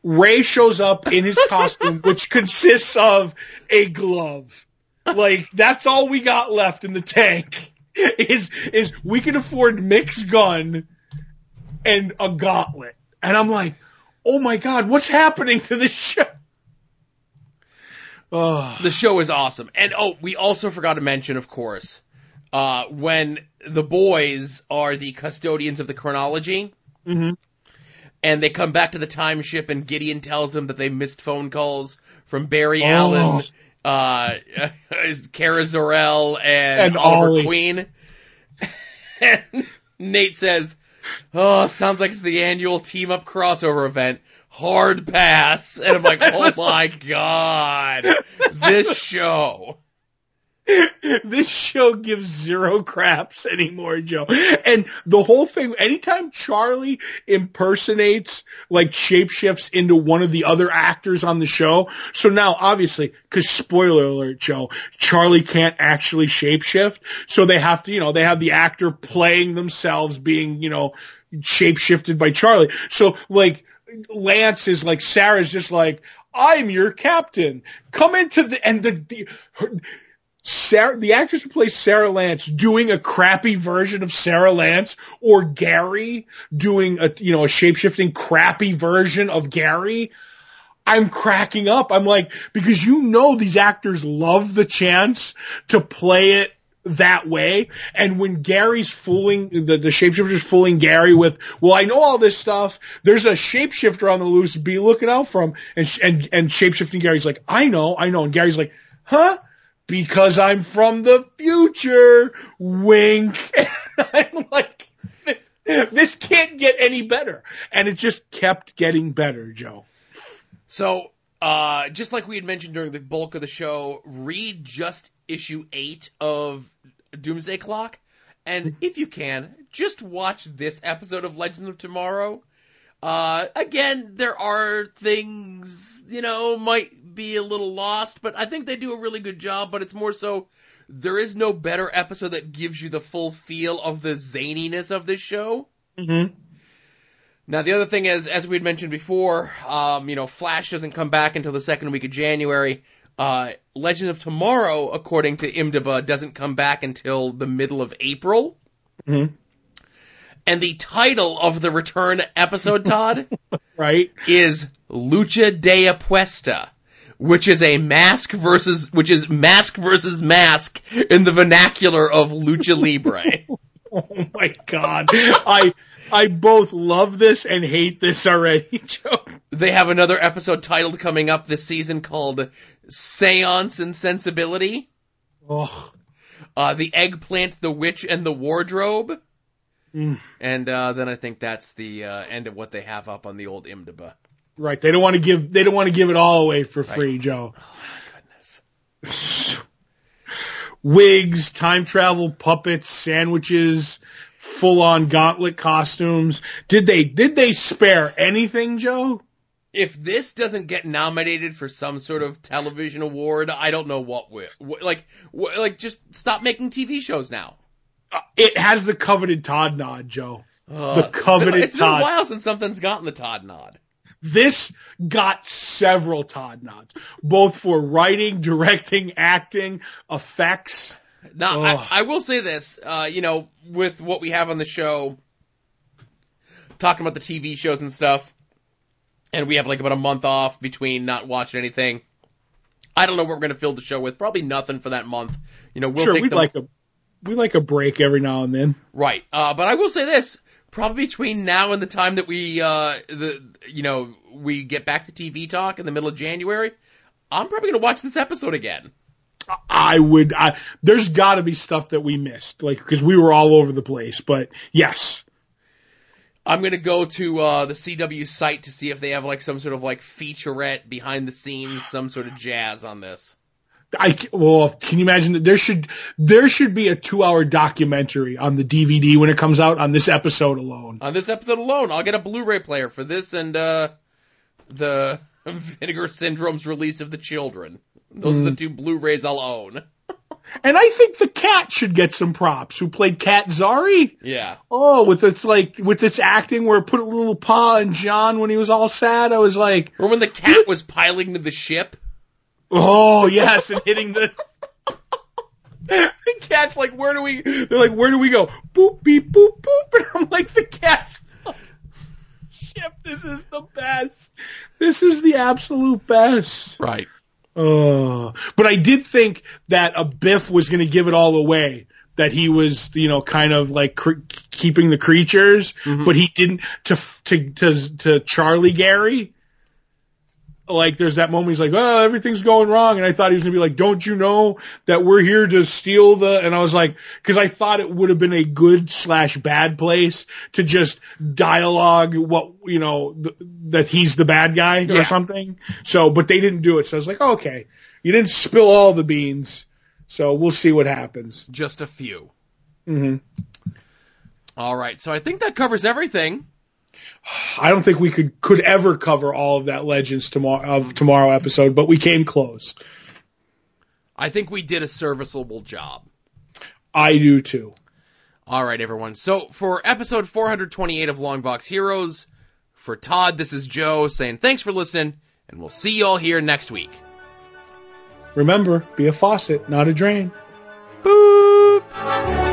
Ray shows up in his costume, which consists of a glove. Like, that's all we got left in the tank. Is, is we can afford Mick's gun and a gauntlet. And I'm like, oh my god, what's happening to this show? Oh, The show is awesome. And oh, we also forgot to mention, of course, uh, when the boys are the custodians of the chronology, Mhm. and they come back to the time ship, and Gideon tells them that they missed phone calls from Barry Oh. Allen, uh, Kara Zor-El, and, And Oliver Ollie. Queen. and Nate says, "Oh, sounds like it's the annual team up crossover event." Hard pass, and I'm like, "Oh my god, this show!" this show gives zero craps anymore, Joe. And the whole thing, anytime Charlie impersonates, like shapeshifts into one of the other actors on the show. So now, obviously, cause spoiler alert, Joe, Charlie can't actually shapeshift. So they have to, you know, they have the actor playing themselves being, you know, shapeshifted by Charlie. So like, Lance is like Sarah's just like I'm your captain. Come into the and the, the her, Sarah, the actress who plays Sarah Lance doing a crappy version of Sarah Lance or Gary doing a, you know, a shapeshifting crappy version of Gary. I'm cracking up. I'm like, because you know these actors love the chance to play it that way. And when Gary's fooling, the, the shapeshifter's fooling Gary with, well, I know all this stuff. There's a shapeshifter on the loose. Be looking out for him. And, and, and shapeshifting Gary's like, I know, I know. And Gary's like, huh? Because I'm from the future. Wink. And I'm like, this can't get any better. And it just kept getting better, Joe. So, uh, just like we had mentioned during the bulk of the show, read just issue eight of Doomsday Clock, and if you can, just watch this episode of Legends of Tomorrow. Uh, again, there are things, you know, might be a little lost, but I think they do a really good job, but it's more so, there is no better episode that gives you the full feel of the zaniness of this show. Mm-hmm. Now, the other thing is, as we had mentioned before, um, you know, Flash doesn't come back until the second week of January. Uh, Legend of Tomorrow, according to IMDb, doesn't come back until the middle of April. Mm-hmm. And the title of the return episode, Todd, Right? is Lucha de Apuesta, which is a mask versus, which is mask versus mask in the vernacular of Lucha Libre. Oh my god. I I both love this and hate this already, Joe. They have another episode titled coming up this season called Seance and Sensibility. Oh, Uh, the Eggplant, the Witch, and the Wardrobe. Mm. And uh, then I think that's the uh, end of what they have up on the old IMDb. right. They don't want to give they don't want to give it all away for free, Joe. Oh my goodness. Wigs, time travel puppets, sandwiches, full on gauntlet costumes. Did they did they spare anything, Joe? If this doesn't get nominated for some sort of television award, I don't know what will. Like, like just stop making TV shows now. Uh, It has the coveted Todd nod, Joe. Uh, The coveted Todd. It's been a while since something's gotten the Todd nod. This got several Todd nods, both for writing, directing, acting, effects. Now, Ugh. I, I will say this, uh, you know, with what we have on the show, talking about the TV shows and stuff, and we have like about a month off between not watching anything. I don't know what we're going to fill the show with. Probably nothing for that month. You know, we'll sure, take we'd the, like a we like a break every now and then. right. Uh, but I will say this, probably between now and the time that we, uh, the, you know, we get back to TV talk in the middle of January, I'm probably going to watch this episode again. I would. I, there's got to be stuff that we missed, like because we were all over the place. But yes, I'm gonna go to uh, the CW site to see if they have like some sort of like featurette behind the scenes, some sort of jazz on this. I, well, can you imagine that there should there should be a two hour documentary on the DVD when it comes out on this episode alone. On this episode alone, I'll get a Blu-ray player for this and uh, the Vinegar Syndrome's release of the Children. Those are the mm. two Blu-rays I'll own. And I think the cat should get some props. Who played Cat Zari? Yeah. Oh, with its like with its acting where it put a little paw on John when he was all sad. I was like, Or when the cat was piling to the ship. oh yes, and hitting the. the cat's like, where do we? They're like, where do we go? Boop beep boop boop, and I'm like, the cat. This is the best. This is the absolute best. Right. Uh, but I did think that a Biff was going to give it all away. That he was, you know, kind of like cr- keeping the creatures, but he didn't to to to to Charlie Gary. Like, there's that moment he's like, "Oh, everything's going wrong," and I thought he was gonna be like, "Don't you know that we're here to steal the?" And I was like, because I thought it would have been a good slash bad place to just dialogue what you know th- that he's the bad guy Yeah. or something. So, but they didn't do it. So I was like, okay, you didn't spill all the beans. So we'll see what happens. Just a few. hmm All right. So I think that covers everything. I don't think we could could ever cover all of that Legends tomorrow of tomorrow episode, but we came close. I think we did a serviceable job. I do too. All right, everyone. So for episode 428 of Longbox Heroes, For Todd, this is Joe saying thanks for listening, and we'll see you all here next week. Remember, be a faucet, not a drain. Boop!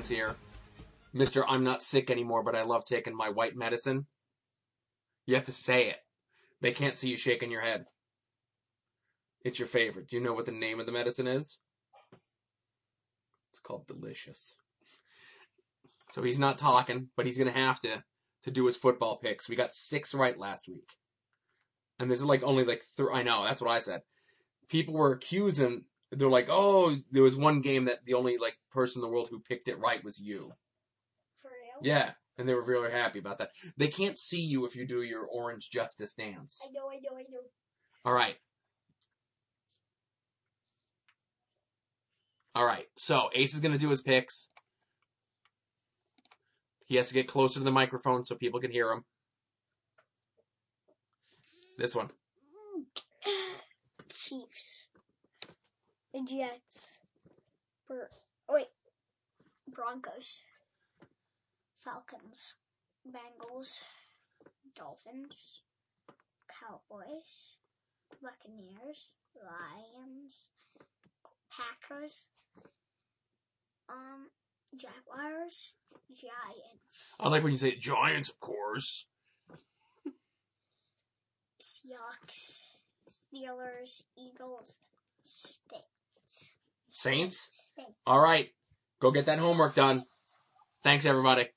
Pants here. Mr. I'm not sick anymore, but I love taking my white medicine. You have to say it. They can't see you shaking your head. It's your favorite. Do you know what the name of the medicine is? It's called Delicious. So he's not talking, but he's gonna have to to do his football picks. We got six right last week, and this is like only like three. I know that's what I said. People were accusing. They're like, oh, there was one game that the only like person in the world who picked it right was you. For real? Yeah, and they were really happy about that. They can't see you if you do your orange justice dance. I know, I know, I know. All right. All right. So Ace is gonna do his picks. He has to get closer to the microphone so people can hear him. This one. Chiefs. The Jets. Bur- wait. Broncos. Falcons. Bengals. Dolphins. Cowboys. Buccaneers. Lions. Packers. Um, Jaguars. Giants. I like when you say Giants, of course. Seahawks. Steelers. Eagles. States. Saints. All right. Go get that homework done. Thanks, everybody.